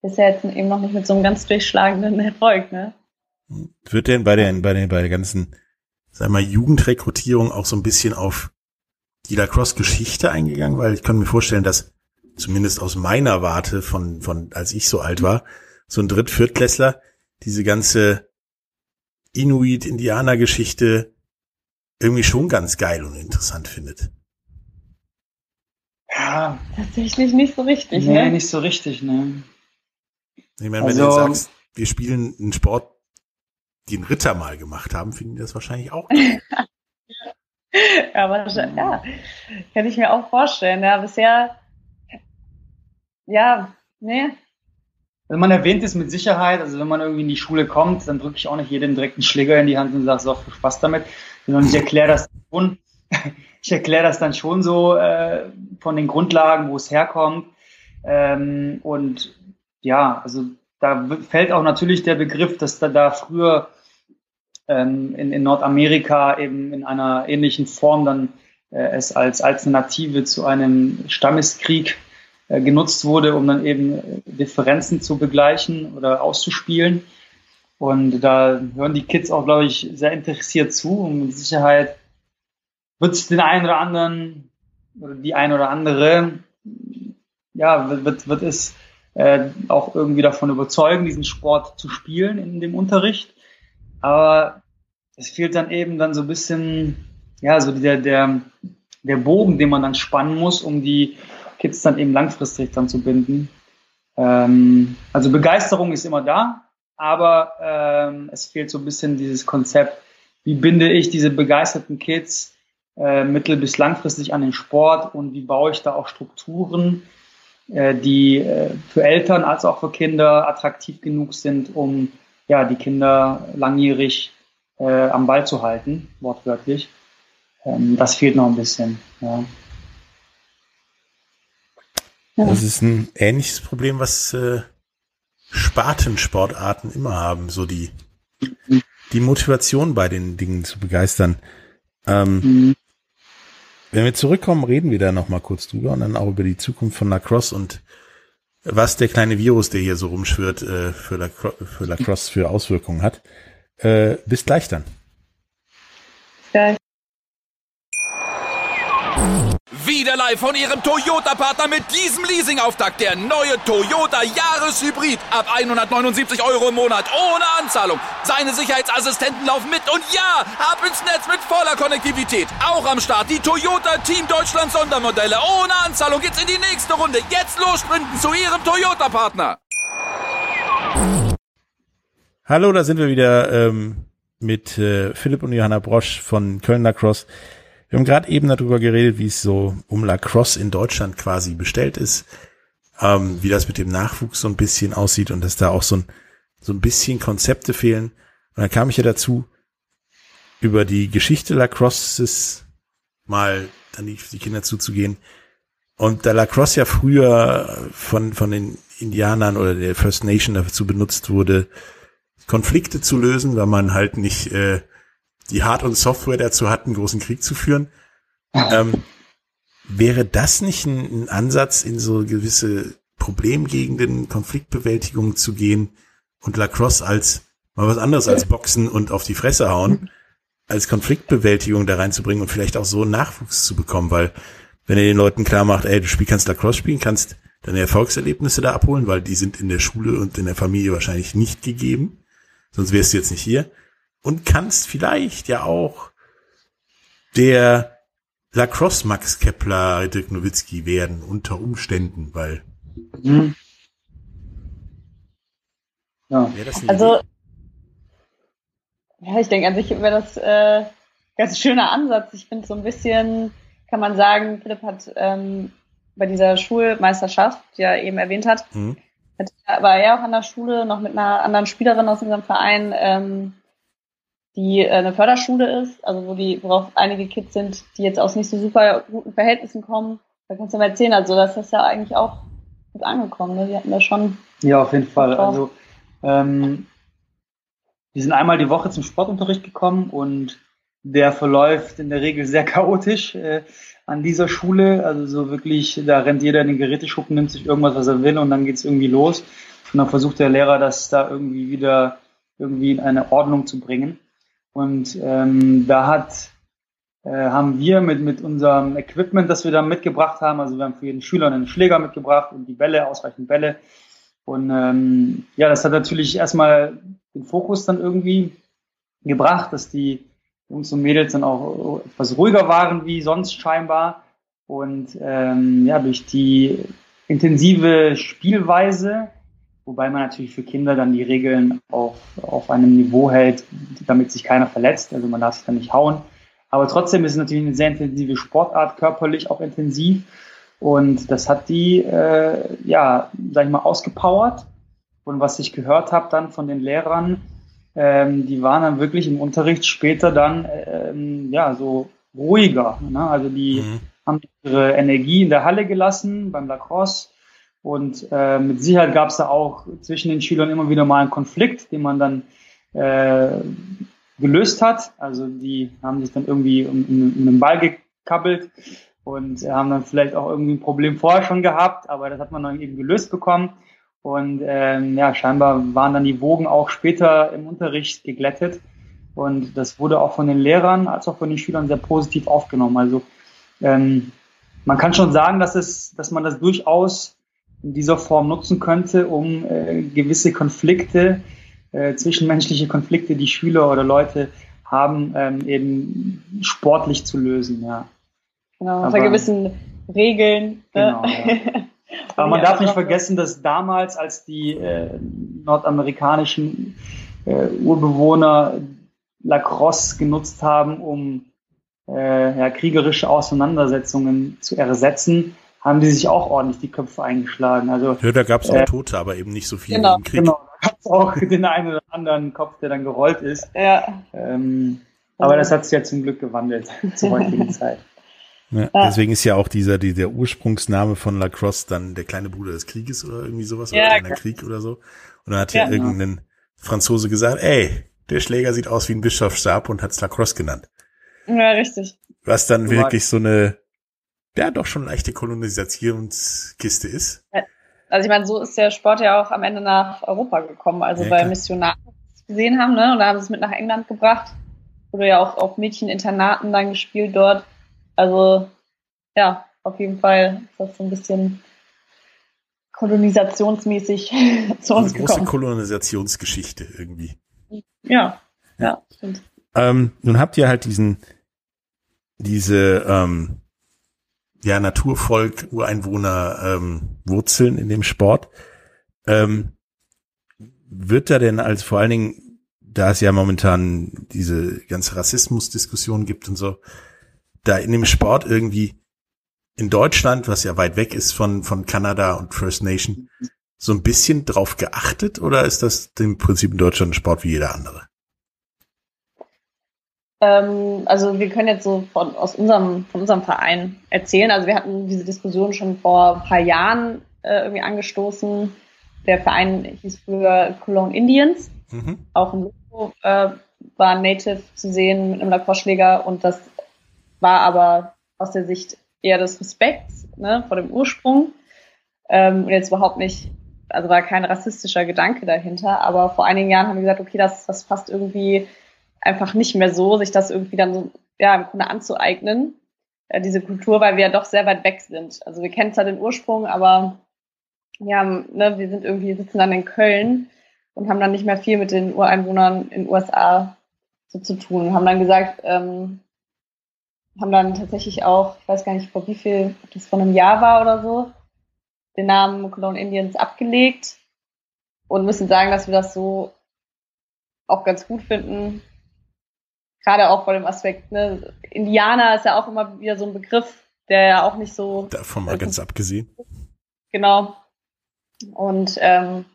bisher jetzt eben noch nicht mit so einem ganz durchschlagenden Erfolg, ne? Wird denn bei den, bei den, bei der ganzen, sag mal, Jugendrekrutierung auch so ein bisschen auf die Lacrosse-Geschichte eingegangen, weil ich kann mir vorstellen, dass zumindest aus meiner Warte von, von, als ich so alt war, so ein Dritt-, Viertklässler diese ganze Inuit-Indianer-Geschichte irgendwie schon ganz geil und interessant findet. Ja. Tatsächlich nicht so richtig, nee, ne? nicht so richtig, ne. Ich meine, wenn also, du sagst, wir spielen einen Sport, den Ritter mal gemacht haben, finden die das wahrscheinlich auch ja, wahrscheinlich, ja. Kann ich mir auch vorstellen. Ja, bisher, ja, nee. Also man erwähnt es mit Sicherheit, also wenn man irgendwie in die Schule kommt, dann drücke ich auch nicht jedem direkt einen Schläger in die Hand und sage, so, viel Spaß damit. Sondern ich erkläre das schon, ich erkläre das dann schon so äh, von den Grundlagen, wo es herkommt. Ähm, und ja, also da fällt auch natürlich der Begriff, dass da, da früher ähm, in, in Nordamerika eben in einer ähnlichen Form dann äh, es als Alternative zu einem Stammeskrieg äh, genutzt wurde, um dann eben Differenzen zu begleichen oder auszuspielen. Und da hören die Kids auch, glaube ich, sehr interessiert zu und mit Sicherheit wird es den einen oder anderen oder die ein oder andere, ja, wird, wird es äh, auch irgendwie davon überzeugen, diesen Sport zu spielen in dem Unterricht. Aber es fehlt dann eben dann so ein bisschen, ja, so der, der, der Bogen, den man dann spannen muss, um die Kids dann eben langfristig dann zu binden. Ähm, also Begeisterung ist immer da, aber ähm, es fehlt so ein bisschen dieses Konzept, wie binde ich diese begeisterten Kids äh, mittel- bis langfristig an den Sport und wie baue ich da auch Strukturen, die äh, für Eltern als auch für Kinder attraktiv genug sind, um ja, die Kinder langjährig äh, am Ball zu halten, wortwörtlich. Ähm, das fehlt noch ein bisschen. Ja. Das ist ein ähnliches Problem, was äh, Spartensportarten immer haben, so die, die Motivation bei den Dingen zu begeistern. Ähm, mhm. Wenn wir zurückkommen, reden wir da nochmal kurz drüber und dann auch über die Zukunft von Lacrosse und was der kleine Virus, der hier so rumschwirrt, äh, für, Lacro für Lacrosse für Auswirkungen hat. Äh, bis gleich dann. Gleich. Wieder live von Ihrem Toyota-Partner mit diesem Leasing-Auftakt. Der neue Toyota Jahreshybrid. Ab 179 Euro im Monat. Ohne Anzahlung. Seine Sicherheitsassistenten laufen mit. Und ja, ab ins Netz mit voller Konnektivität. Auch am Start die Toyota Team Deutschland Sondermodelle. Ohne Anzahlung geht's in die nächste Runde. Jetzt los sprinten zu Ihrem Toyota-Partner. Hallo, da sind wir wieder ähm, mit äh, Philipp und Johanna Brosch von Köln Lacrosse. Wir haben gerade eben darüber geredet, wie es so um Lacrosse in Deutschland quasi bestellt ist, ähm, wie das mit dem Nachwuchs so ein bisschen aussieht und dass da auch so ein, so ein bisschen Konzepte fehlen. Und dann kam ich ja dazu, über die Geschichte Lacrosses mal dann die, die Kinder zuzugehen. Und da Lacrosse ja früher von, von den Indianern oder der First Nation dazu benutzt wurde, Konflikte zu lösen, weil man halt nicht äh, die Hard- und Software dazu hat, einen großen Krieg zu führen. Ähm, wäre das nicht ein, ein, Ansatz in so gewisse Problemgegenden, Konfliktbewältigung zu gehen und Lacrosse als mal was anderes als Boxen und auf die Fresse hauen, als Konfliktbewältigung da reinzubringen und vielleicht auch so Nachwuchs zu bekommen, weil wenn ihr den Leuten klar macht, ey, du spiel, kannst Lacrosse spielen, kannst deine Erfolgserlebnisse da abholen, weil die sind in der Schule und in der Familie wahrscheinlich nicht gegeben, sonst wärst du jetzt nicht hier und kannst vielleicht ja auch der Lacrosse Max Kepler Dirk Nowitzki werden unter Umständen, weil mhm. ja. also ja, ich denke an sich wäre das äh, ganz schöner Ansatz. Ich finde so ein bisschen, kann man sagen, Philipp hat ähm, bei dieser Schulmeisterschaft, die er eben erwähnt hat, mhm. hat war er auch an der Schule noch mit einer anderen Spielerin aus unserem Verein, ähm, die äh, eine Förderschule ist, also wo die, worauf einige Kids sind, die jetzt aus nicht so super guten Verhältnissen kommen. Da kannst du mal erzählen, also das ist ja eigentlich auch gut angekommen, ne? Die hatten da schon. Ja, auf jeden Fall. Also ähm, wir sind einmal die Woche zum Sportunterricht gekommen und der verläuft in der Regel sehr chaotisch äh, an dieser Schule. Also so wirklich, da rennt jeder in den Geräteschuppen, nimmt sich irgendwas, was er will und dann geht's irgendwie los. Und dann versucht der Lehrer, das da irgendwie wieder irgendwie in eine Ordnung zu bringen. Und ähm, da hat, äh, haben wir mit, mit unserem Equipment, das wir da mitgebracht haben, also wir haben für jeden Schüler einen Schläger mitgebracht und die Bälle, ausreichend Bälle. Und ähm, ja, das hat natürlich erstmal den Fokus dann irgendwie gebracht, dass die Jungs und Mädels dann auch etwas ruhiger waren wie sonst scheinbar. Und ähm, ja, durch die intensive Spielweise, wobei man natürlich für Kinder dann die Regeln auf, auf einem Niveau hält, damit sich keiner verletzt. Also man darf sich dann nicht hauen. Aber trotzdem ist es natürlich eine sehr intensive Sportart, körperlich auch intensiv. Und das hat die, äh, ja, sag ich mal, ausgepowert. Und was ich gehört habe dann von den Lehrern, ähm, die waren dann wirklich im Unterricht später dann ähm, ja so ruhiger. Ne? Also die mhm. haben ihre Energie in der Halle gelassen beim Lacrosse. Und äh, mit Sicherheit gab es da auch zwischen den Schülern immer wieder mal einen Konflikt, den man dann äh, gelöst hat. Also die haben sich dann irgendwie um, um, um den Ball gekabbelt und haben dann vielleicht auch irgendwie ein Problem vorher schon gehabt, aber das hat man dann eben gelöst bekommen. Und ähm, ja, scheinbar waren dann die Wogen auch später im Unterricht geglättet. Und das wurde auch von den Lehrern als auch von den Schülern sehr positiv aufgenommen. Also ähm, man kann schon sagen, dass es, dass man das durchaus in dieser Form nutzen könnte, um äh, gewisse Konflikte, äh, zwischenmenschliche Konflikte, die Schüler oder Leute haben, ähm, eben sportlich zu lösen. Ja. Genau, unter gewissen Regeln. Ne? Genau, ja. Aber man darf nicht vergessen, dass damals, als die äh, nordamerikanischen äh, Urbewohner Lacrosse genutzt haben, um äh, ja, kriegerische Auseinandersetzungen zu ersetzen, haben die sich auch ordentlich die Köpfe eingeschlagen. Also, ja, da gab es auch äh, Tote, aber eben nicht so viel genau, im Krieg. Genau, da gab es auch den einen oder anderen Kopf, der dann gerollt ist. Ja. Ähm, aber das hat sich ja zum Glück gewandelt zur heutigen Zeit. Ja. Deswegen ist ja auch dieser, die, der Ursprungsname von Lacrosse dann der kleine Bruder des Krieges oder irgendwie sowas, ja, oder kleiner Krieg oder so. Und dann hat ja, irgendein Franzose gesagt, ey, der Schläger sieht aus wie ein Bischofsstab und hat's Lacrosse genannt. Ja, richtig. Was dann wirklich so eine, ja, doch schon leichte Kolonisationskiste ist. Also ich meine, so ist der Sport ja auch am Ende nach Europa gekommen. Also ja, weil Missionare gesehen haben, ne? Und da haben sie es mit nach England gebracht. Wurde ja auch auf Mädcheninternaten dann gespielt dort. Also ja, auf jeden Fall ist das so ein bisschen kolonisationsmäßig zu uns Eine große Kolonisationsgeschichte irgendwie. Ja, ja, stimmt. Ähm, nun habt ihr halt diesen, diese, ähm, ja, Naturvolk, Ureinwohner, ähm, Wurzeln in dem Sport. Ähm, wird da denn als vor allen Dingen, da es ja momentan diese ganze Rassismusdiskussion gibt und so, da in dem Sport irgendwie in Deutschland, was ja weit weg ist von, von Kanada und First Nation, so ein bisschen drauf geachtet oder ist das im Prinzip in Deutschland ein Sport wie jeder andere? Ähm, also wir können jetzt so von, aus unserem, von unserem Verein erzählen. Also wir hatten diese Diskussion schon vor ein paar Jahren äh, irgendwie angestoßen. Der Verein hieß früher Cologne Indians. Mhm. Auch im Logo äh, war Native zu sehen mit einem Lacrosse-Schläger und das war aber aus der Sicht eher des Respekts ne, vor dem Ursprung. Ähm, und jetzt überhaupt nicht, also war kein rassistischer Gedanke dahinter, aber vor einigen Jahren haben wir gesagt, okay, das, das passt irgendwie einfach nicht mehr so, sich das irgendwie dann so, ja, im Grunde anzueignen, äh, diese Kultur, weil wir ja doch sehr weit weg sind. Also wir kennen zwar den Ursprung, aber ja, ne, wir sind irgendwie, sitzen dann in Köln und haben dann nicht mehr viel mit den Ureinwohnern in den USA so zu tun. Haben dann gesagt, ähm, haben dann tatsächlich auch, ich weiß gar nicht vor wie viel, ob das vor einem Jahr war oder so, den Namen Cologne Indians abgelegt und müssen sagen, dass wir das so auch ganz gut finden. Gerade auch vor dem Aspekt, ne, Indianer ist ja auch immer wieder so ein Begriff, der ja auch nicht so. Davon mal ganz abgesehen. Genau. Und ähm,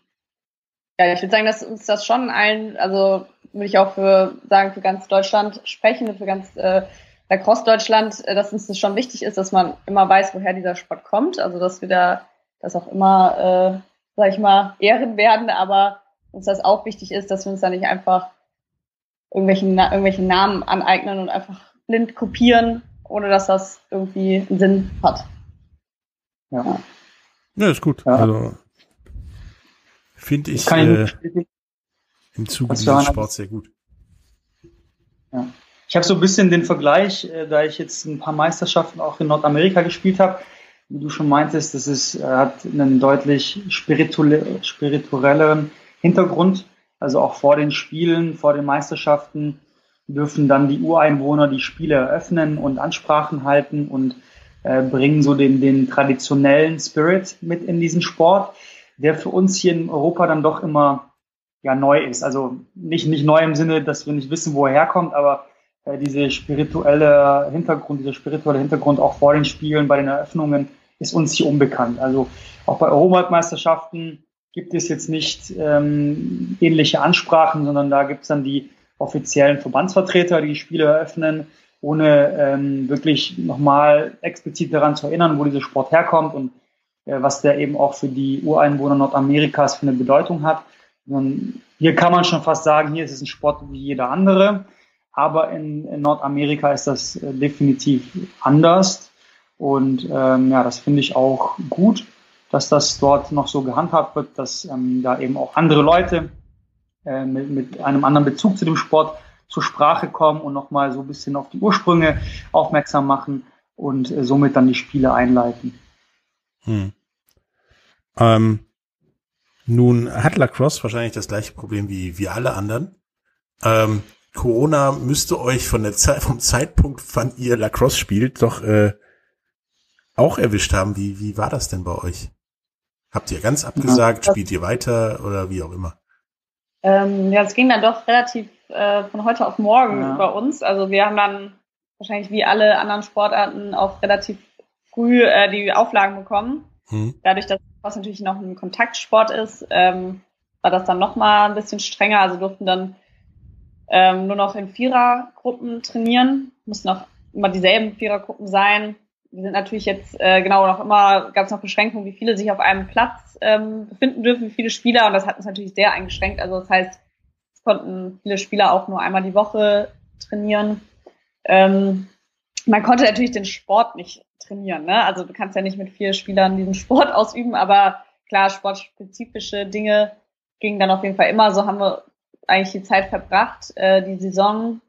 ja, ich würde sagen, dass uns das schon allen, also würde ich auch für sagen, für ganz Deutschland sprechen für ganz äh, Lacrosse Deutschland, äh, dass uns das schon wichtig ist, dass man immer weiß, woher dieser Sport kommt. Also dass wir da das auch immer, äh, sag ich mal, ehren werden, aber uns das auch wichtig ist, dass wir uns da nicht einfach irgendwelchen, irgendwelche Namen aneignen und einfach blind kopieren, ohne dass das irgendwie einen Sinn hat. Ja. Ja, ist gut. Ja. Also finde ich äh, im Zuge dieses Sports sehr gut. Ja. Ich habe so ein bisschen den Vergleich, äh, da ich jetzt ein paar Meisterschaften auch in Nordamerika gespielt habe, wie du schon meintest, das ist, äh, hat einen deutlich spirituelleren Hintergrund. Also auch vor den Spielen, vor den Meisterschaften dürfen dann die Ureinwohner die Spiele eröffnen und Ansprachen halten und äh, bringen so den, den traditionellen Spirit mit in diesen Sport, der für uns hier in Europa dann doch immer ja neu ist. Also nicht, nicht neu im Sinne, dass wir nicht wissen, wo er herkommt, aber äh, diese spirituelle Hintergrund, dieser spirituelle Hintergrund auch vor den Spielen, bei den Eröffnungen, ist uns hier unbekannt. Also auch bei Europameisterschaften gibt es jetzt nicht ähm, ähnliche Ansprachen, sondern da gibt es dann die offiziellen Verbandsvertreter, die, die Spiele eröffnen, ohne ähm, wirklich nochmal explizit daran zu erinnern, wo dieser Sport herkommt und äh, was der eben auch für die Ureinwohner Nordamerikas für eine Bedeutung hat. Und hier kann man schon fast sagen, hier ist es ein Sport wie jeder andere, aber in, in Nordamerika ist das äh, definitiv anders. Und ähm, ja, das finde ich auch gut, dass das dort noch so gehandhabt wird, dass ähm, da eben auch andere Leute äh, mit, mit einem anderen Bezug zu dem Sport zur Sprache kommen und nochmal so ein bisschen auf die Ursprünge aufmerksam machen und äh, somit dann die Spiele einleiten. Hm. Ähm, nun hat Lacrosse wahrscheinlich das gleiche Problem wie, wie alle anderen. Ähm, Corona müsste euch von der Zeit, vom Zeitpunkt, wann ihr Lacrosse spielt, doch äh, auch erwischt haben. Wie, wie war das denn bei euch? Habt ihr ganz abgesagt? Ja, spielt ihr weiter oder wie auch immer? Ähm, ja, es ging dann doch relativ äh, von heute auf morgen ja. bei uns. Also wir haben dann wahrscheinlich wie alle anderen Sportarten auch relativ früh äh, die Auflagen bekommen. Hm. Dadurch, dass was natürlich noch ein Kontaktsport ist, ähm, war das dann noch mal ein bisschen strenger. Also durften dann ähm, nur noch in Vierergruppen trainieren, mussten auch immer dieselben Vierergruppen sein wir sind natürlich jetzt äh, genau noch immer, gab noch Beschränkungen, wie viele sich auf einem Platz ähm, befinden dürfen, wie viele Spieler und das hat uns natürlich sehr eingeschränkt. Also das heißt, es konnten viele Spieler auch nur einmal die Woche trainieren. Ähm, man konnte natürlich den Sport nicht trainieren, ne? Also du kannst ja nicht mit vier Spielern diesen Sport ausüben, aber klar, sportspezifische Dinge gingen dann auf jeden Fall immer. So haben wir eigentlich die Zeit verbracht. Äh, die Saison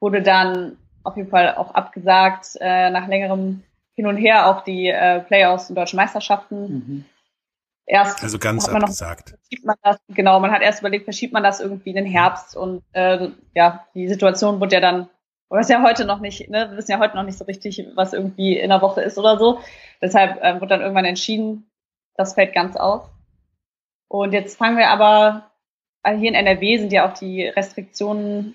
wurde dann auf jeden Fall auch abgesagt äh, nach längerem hin und her auch die äh, Playoffs und deutschen Meisterschaften. Mhm. Erst also ganz hat man abgesagt. Noch, man das, genau, man hat erst überlegt, verschiebt man das irgendwie in den Herbst und äh, ja, die Situation wurde ja dann, oder ist ja heute noch nicht, ne, wir wissen ja heute noch nicht so richtig, was irgendwie in der Woche ist oder so. Deshalb äh, wurde dann irgendwann entschieden, das fällt ganz aus. Und jetzt fangen wir aber, also hier in NRW sind ja auch die Restriktionen ein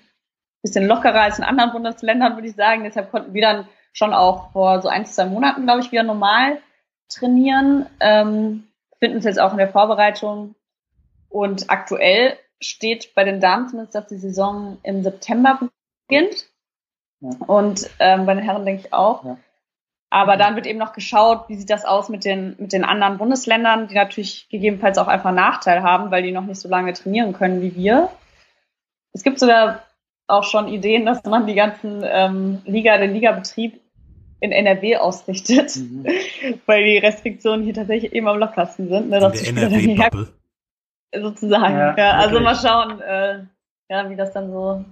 bisschen lockerer als in anderen Bundesländern, würde ich sagen. Deshalb konnten wir dann schon auch vor so ein, zwei Monaten, glaube ich, wieder normal trainieren. Ähm, finden uns jetzt auch in der Vorbereitung. Und aktuell steht bei den Damen zumindest, dass die Saison im September beginnt. Ja. Und ähm, bei den Herren denke ich auch. Ja. Aber dann wird eben noch geschaut, wie sieht das aus mit den, mit den anderen Bundesländern, die natürlich gegebenenfalls auch einfach Nachteil haben, weil die noch nicht so lange trainieren können wie wir. Es gibt sogar auch schon Ideen, dass man die ganzen ähm, Liga, den Ligabetrieb in NRW ausrichtet, mhm. weil die Restriktionen hier tatsächlich eben am lockersten sind. Ne, dass in der NRW-Bubble. Sozusagen, ja. ja also mal schauen, äh, ja, wie das dann so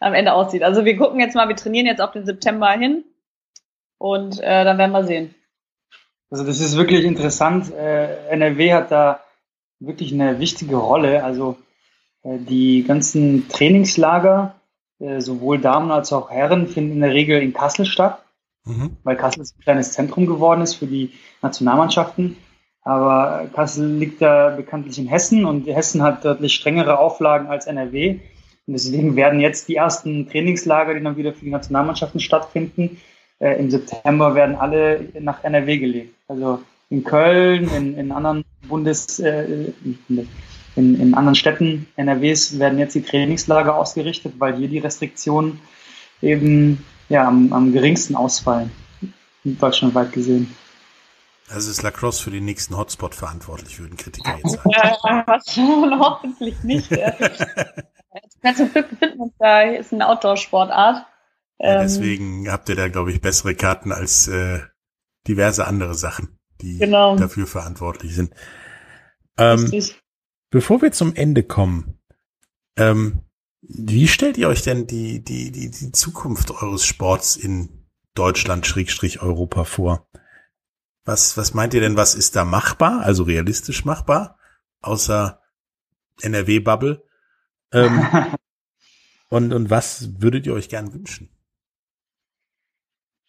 am Ende aussieht. Also wir gucken jetzt mal, wir trainieren jetzt auf den September hin und äh, dann werden wir sehen. Also das ist wirklich interessant. Äh, NRW hat da wirklich eine wichtige Rolle. Also äh, die ganzen Trainingslager, äh, sowohl Damen als auch Herren, finden in der Regel in Kassel statt, mhm. weil Kassel ein kleines Zentrum geworden ist für die Nationalmannschaften. Aber Kassel liegt da bekanntlich in Hessen und Hessen hat deutlich strengere Auflagen als NRW. Und deswegen werden jetzt die ersten Trainingslager, die dann wieder für die Nationalmannschaften stattfinden, äh, im September werden alle nach NRW gelegt. Also in Köln, in, in anderen Bundes, äh, in, in anderen Städten NRWs werden jetzt die Trainingslager ausgerichtet, weil hier die Restriktionen eben ja, am, am geringsten ausfallen, deutschlandweit gesehen. Also ist Lacrosse für den nächsten Hotspot verantwortlich, würden Kritiker jetzt sagen. Ja, hoffentlich nicht. Zum Glück befinden wir uns da, hier ist eine Outdoor-Sportart. Ja, ähm, deswegen habt ihr da, glaube ich, bessere Karten als äh, diverse andere Sachen, die genau. dafür verantwortlich sind. Ähm, bevor wir zum Ende kommen, ähm, wie stellt ihr euch denn die, die, die, die Zukunft eures Sports in Deutschland, Schrägstrich Europa vor? Was, was meint ihr denn, was ist da machbar, also realistisch machbar, außer NRW-Bubble? Ähm, und, und was würdet ihr euch gern wünschen?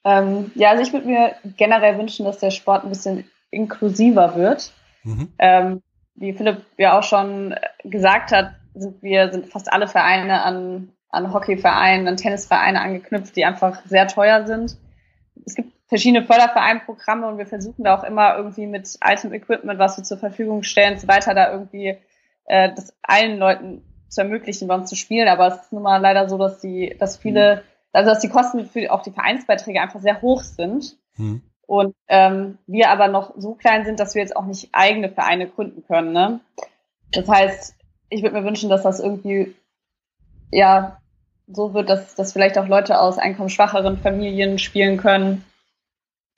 Ähm, ja, also ich würde mir generell wünschen, dass der Sport ein bisschen inklusiver wird. Mhm. Ähm, wie Philipp ja auch schon gesagt hat, sind wir sind fast alle Vereine an, an Hockeyvereinen, an Tennisvereine angeknüpft, die einfach sehr teuer sind. Es gibt verschiedene Fördervereinprogramme und wir versuchen da auch immer irgendwie mit altem Equipment, was wir zur Verfügung stellen, so weiter, da irgendwie äh, das allen Leuten zu ermöglichen, bei uns zu spielen. Aber es ist nun mal leider so, dass die, dass viele mhm also dass die Kosten für auch die Vereinsbeiträge einfach sehr hoch sind. Hm. Und ähm, wir aber noch so klein sind, dass wir jetzt auch nicht eigene Vereine gründen können. Ne? Das heißt, ich würde mir wünschen, dass das irgendwie ja so wird, dass, dass vielleicht auch Leute aus einkommensschwacheren Familien spielen können.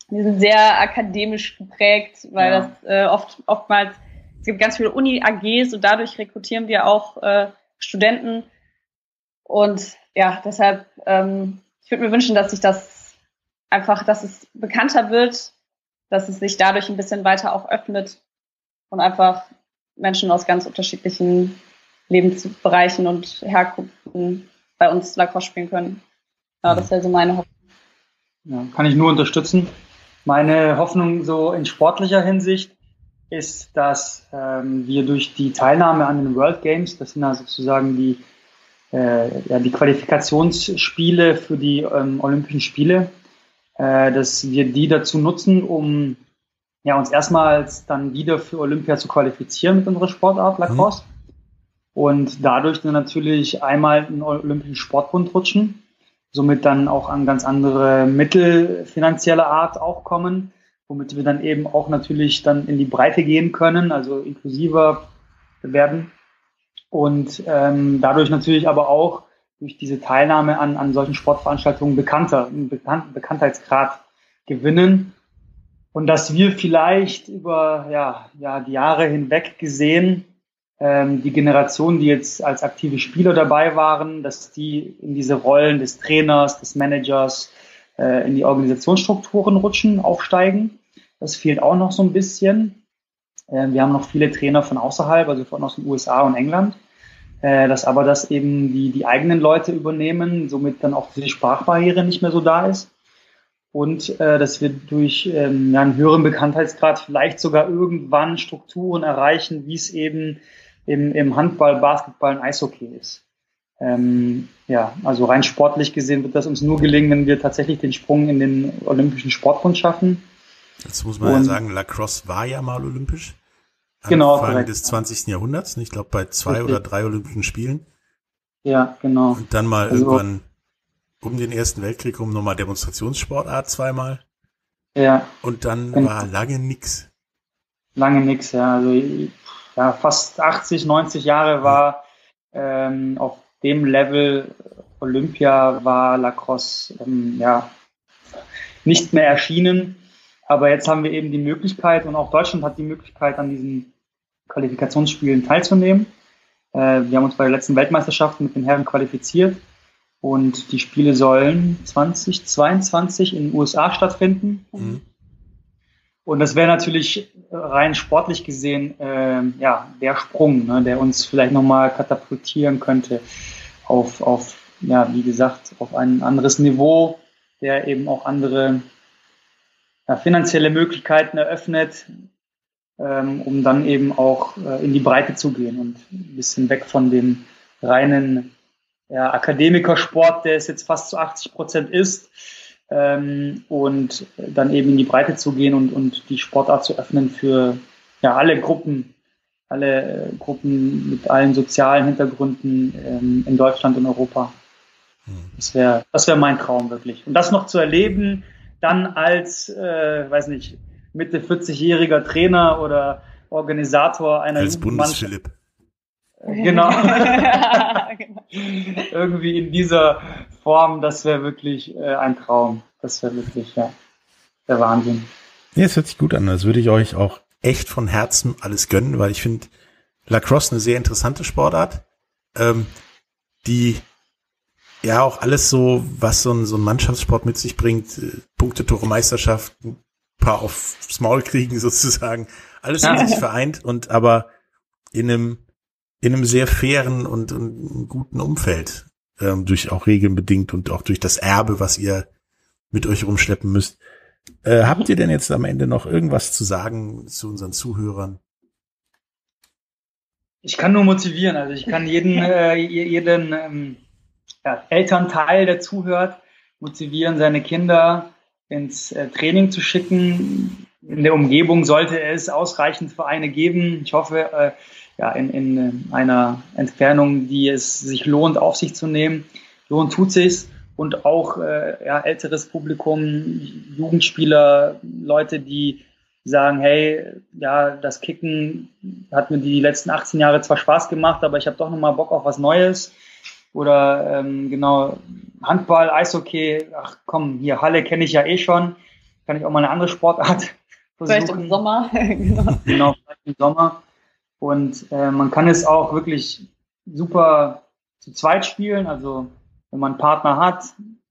Die sind sehr akademisch geprägt, weil ja. das äh, oft oftmals es gibt ganz viele Uni-AGs und dadurch rekrutieren wir auch äh, Studenten. Und ja, deshalb, ähm, ich würde mir wünschen, dass sich das einfach, dass es bekannter wird, dass es sich dadurch ein bisschen weiter auch öffnet und einfach Menschen aus ganz unterschiedlichen Lebensbereichen und Herkunften bei uns Lacrosse spielen können. Ja, das wäre so meine Hoffnung. Ja, kann ich nur unterstützen. Meine Hoffnung so in sportlicher Hinsicht ist, dass ähm, wir durch die Teilnahme an den World Games, das sind ja sozusagen die äh, ja, die Qualifikationsspiele für die ähm, Olympischen Spiele, äh, dass wir die dazu nutzen, um ja, uns erstmals dann wieder für Olympia zu qualifizieren mit unserer Sportart Lacrosse. Mhm. Und dadurch dann natürlich einmal in den Olympischen Sportbund rutschen, somit dann auch an ganz andere Mittel finanzieller Art auch kommen, womit wir dann eben auch natürlich dann in die Breite gehen können, also inklusiver werden und ähm, dadurch natürlich aber auch durch diese Teilnahme an, an solchen Sportveranstaltungen bekannter, einen Bekannt, Bekanntheitsgrad gewinnen und dass wir vielleicht über ja, ja, die Jahre hinweg gesehen ähm, die Generationen, die jetzt als aktive Spieler dabei waren, dass die in diese Rollen des Trainers, des Managers, äh, in die Organisationsstrukturen rutschen, aufsteigen. Das fehlt auch noch so ein bisschen. Äh, wir haben noch viele Trainer von außerhalb, also von aus den USA und England äh, dass aber das eben die, die eigenen Leute übernehmen, somit dann auch diese Sprachbarriere nicht mehr so da ist. Und äh, dass wir durch ähm, ja, einen höheren Bekanntheitsgrad vielleicht sogar irgendwann Strukturen erreichen, wie es eben im, im Handball, Basketball und Eishockey ist. Ähm, ja, also rein sportlich gesehen wird das uns nur gelingen, wenn wir tatsächlich den Sprung in den Olympischen Sportbund schaffen. Jetzt muss man und, ja sagen, Lacrosse war ja mal olympisch genau, Anfang korrekt. des 20. Jahrhunderts, ich glaube bei zwei Richtig. oder drei Olympischen Spielen. Ja, genau. Und dann mal also, irgendwann um den Ersten Weltkrieg rum nochmal Demonstrationssportart zweimal. Ja. Und dann genau. war lange nix. Lange nix, ja. Also ja, fast 80, 90 Jahre war ähm, auf dem Level Olympia war Lacrosse ähm, ja nicht mehr erschienen. Aber jetzt haben wir eben die Möglichkeit und auch Deutschland hat die Möglichkeit, an diesen Qualifikationsspielen teilzunehmen. Äh, wir haben uns bei der letzten Weltmeisterschaft mit den Herren qualifiziert und die Spiele sollen 2022 in den USA stattfinden. Mhm. Und das wäre natürlich rein sportlich gesehen äh, ja der Sprung, ne, der uns vielleicht nochmal katapultieren könnte auf, auf, ja, wie gesagt, auf ein anderes Niveau, der eben auch andere ja, finanzielle Möglichkeiten eröffnet, ähm, um dann eben auch äh, in die Breite zu gehen und ein bisschen weg von dem reinen ja, Akademikersport, der es jetzt fast zu 80 Prozent ist, ähm, und dann eben in die Breite zu gehen und, und die Sportart zu öffnen für ja, alle Gruppen, alle äh, Gruppen mit allen sozialen Hintergründen ähm, in Deutschland und Europa. Das wäre das wär mein Traum wirklich. Und das noch zu erleben, dann als, äh, weiß nicht, Mitte 40-jähriger Trainer oder Organisator einer als Bundesphilipp. Genau. genau. Irgendwie in dieser Form, das wäre wirklich äh, ein Traum. Das wäre wirklich, ja, der Wahnsinn. Ja, es hört sich gut an. Das würde ich euch auch echt von Herzen alles gönnen, weil ich finde Lacrosse eine sehr interessante Sportart, ähm, die ja auch alles so, was so ein, so ein Mannschaftssport mit sich bringt, äh, Punkte, Tore, Meisterschaft, ein paar aufs Maul kriegen sozusagen, alles in sich vereint und aber in einem in einem sehr fairen und, und guten Umfeld, ähm, durch auch Regeln bedingt und auch durch das Erbe, was ihr mit euch rumschleppen müsst. Äh, habt ihr denn jetzt am Ende noch irgendwas zu sagen zu unseren Zuhörern? Ich kann nur motivieren, also ich kann jeden, äh, jeden ähm, ja, Elternteil, der zuhört, motivieren, seine Kinder ins äh, Training zu schicken. In der Umgebung sollte es ausreichend Vereine geben. Ich hoffe, äh, ja, in, in äh, einer Entfernung, die es sich lohnt, auf sich zu nehmen. Lohnt tut sich's und auch äh, ja, älteres Publikum, Jugendspieler, Leute, die sagen, hey, ja, das Kicken hat mir die letzten 18 Jahre zwar Spaß gemacht, aber ich habe doch nochmal Bock auf was Neues. Oder ähm, genau, Handball, Eishockey, ach komm, hier Halle kenne ich ja eh schon, kann ich auch mal eine andere Sportart versuchen. Vielleicht im Sommer. genau. genau, vielleicht im Sommer. Und äh, man kann es auch wirklich super zu zweit spielen. Also wenn man einen Partner hat,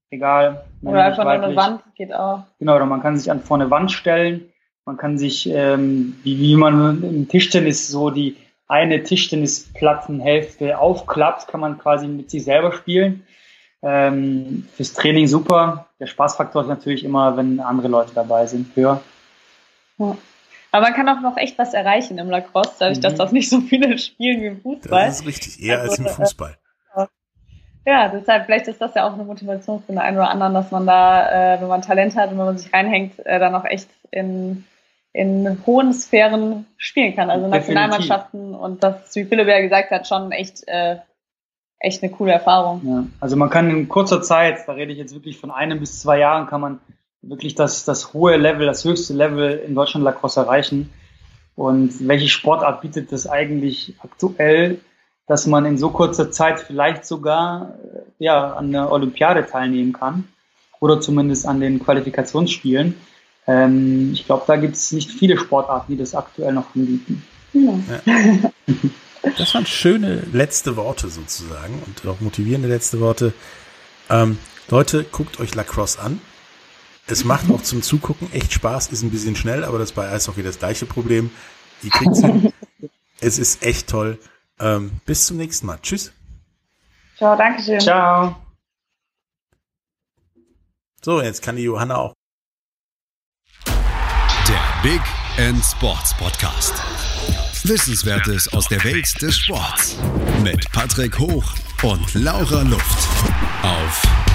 egal. Oder einfach an eine Wand geht auch. Genau, oder man kann sich an vor eine Wand stellen. Man kann sich, ähm, wie, wie man im Tischtennis so die eine Tischtennisplattenhälfte aufklappt, kann man quasi mit sich selber spielen. Ähm, fürs Training super. Der Spaßfaktor ist natürlich immer, wenn andere Leute dabei sind, höher. Ja. Aber man kann auch noch echt was erreichen im Lacrosse, dadurch, mhm. dass das nicht so viele spielen wie im Fußball. Das ist richtig, eher also, als im Fußball. Äh, ja, deshalb, vielleicht ist das ja auch eine Motivation für den einen oder anderen, dass man da, äh, wenn man Talent hat und wenn man sich reinhängt, äh, dann auch echt in, in hohen Sphären spielen kann. Also Definitiv. Nationalmannschaften und das, wie Philipp ja gesagt hat, schon echt, äh, echt eine coole Erfahrung. Ja, also man kann in kurzer Zeit, da rede ich jetzt wirklich von einem bis zwei Jahren, kann man wirklich das, das hohe Level, das höchste Level in Deutschland Lacrosse erreichen. Und welche Sportart bietet das eigentlich aktuell, dass man in so kurzer Zeit vielleicht sogar ja, an der Olympiade teilnehmen kann oder zumindest an den Qualifikationsspielen? Ähm, ich glaube, da gibt es nicht viele Sportarten, die das aktuell noch anbieten. Ja. Das waren schöne letzte Worte sozusagen und auch motivierende letzte Worte. Ähm, Leute, guckt euch Lacrosse an. Es macht auch zum Zugucken echt Spaß, ist ein bisschen schnell, aber das bei Eishockey das gleiche Problem. Ihr kriegt hin. es ist echt toll. Ähm, bis zum nächsten Mal. Tschüss. Ciao, danke schön. Ciao. So, jetzt kann die Johanna auch. Der Big End Sports Podcast. Wissenswertes aus der Welt des Sports. Mit Patrick Hoch und Laura Luft. Auf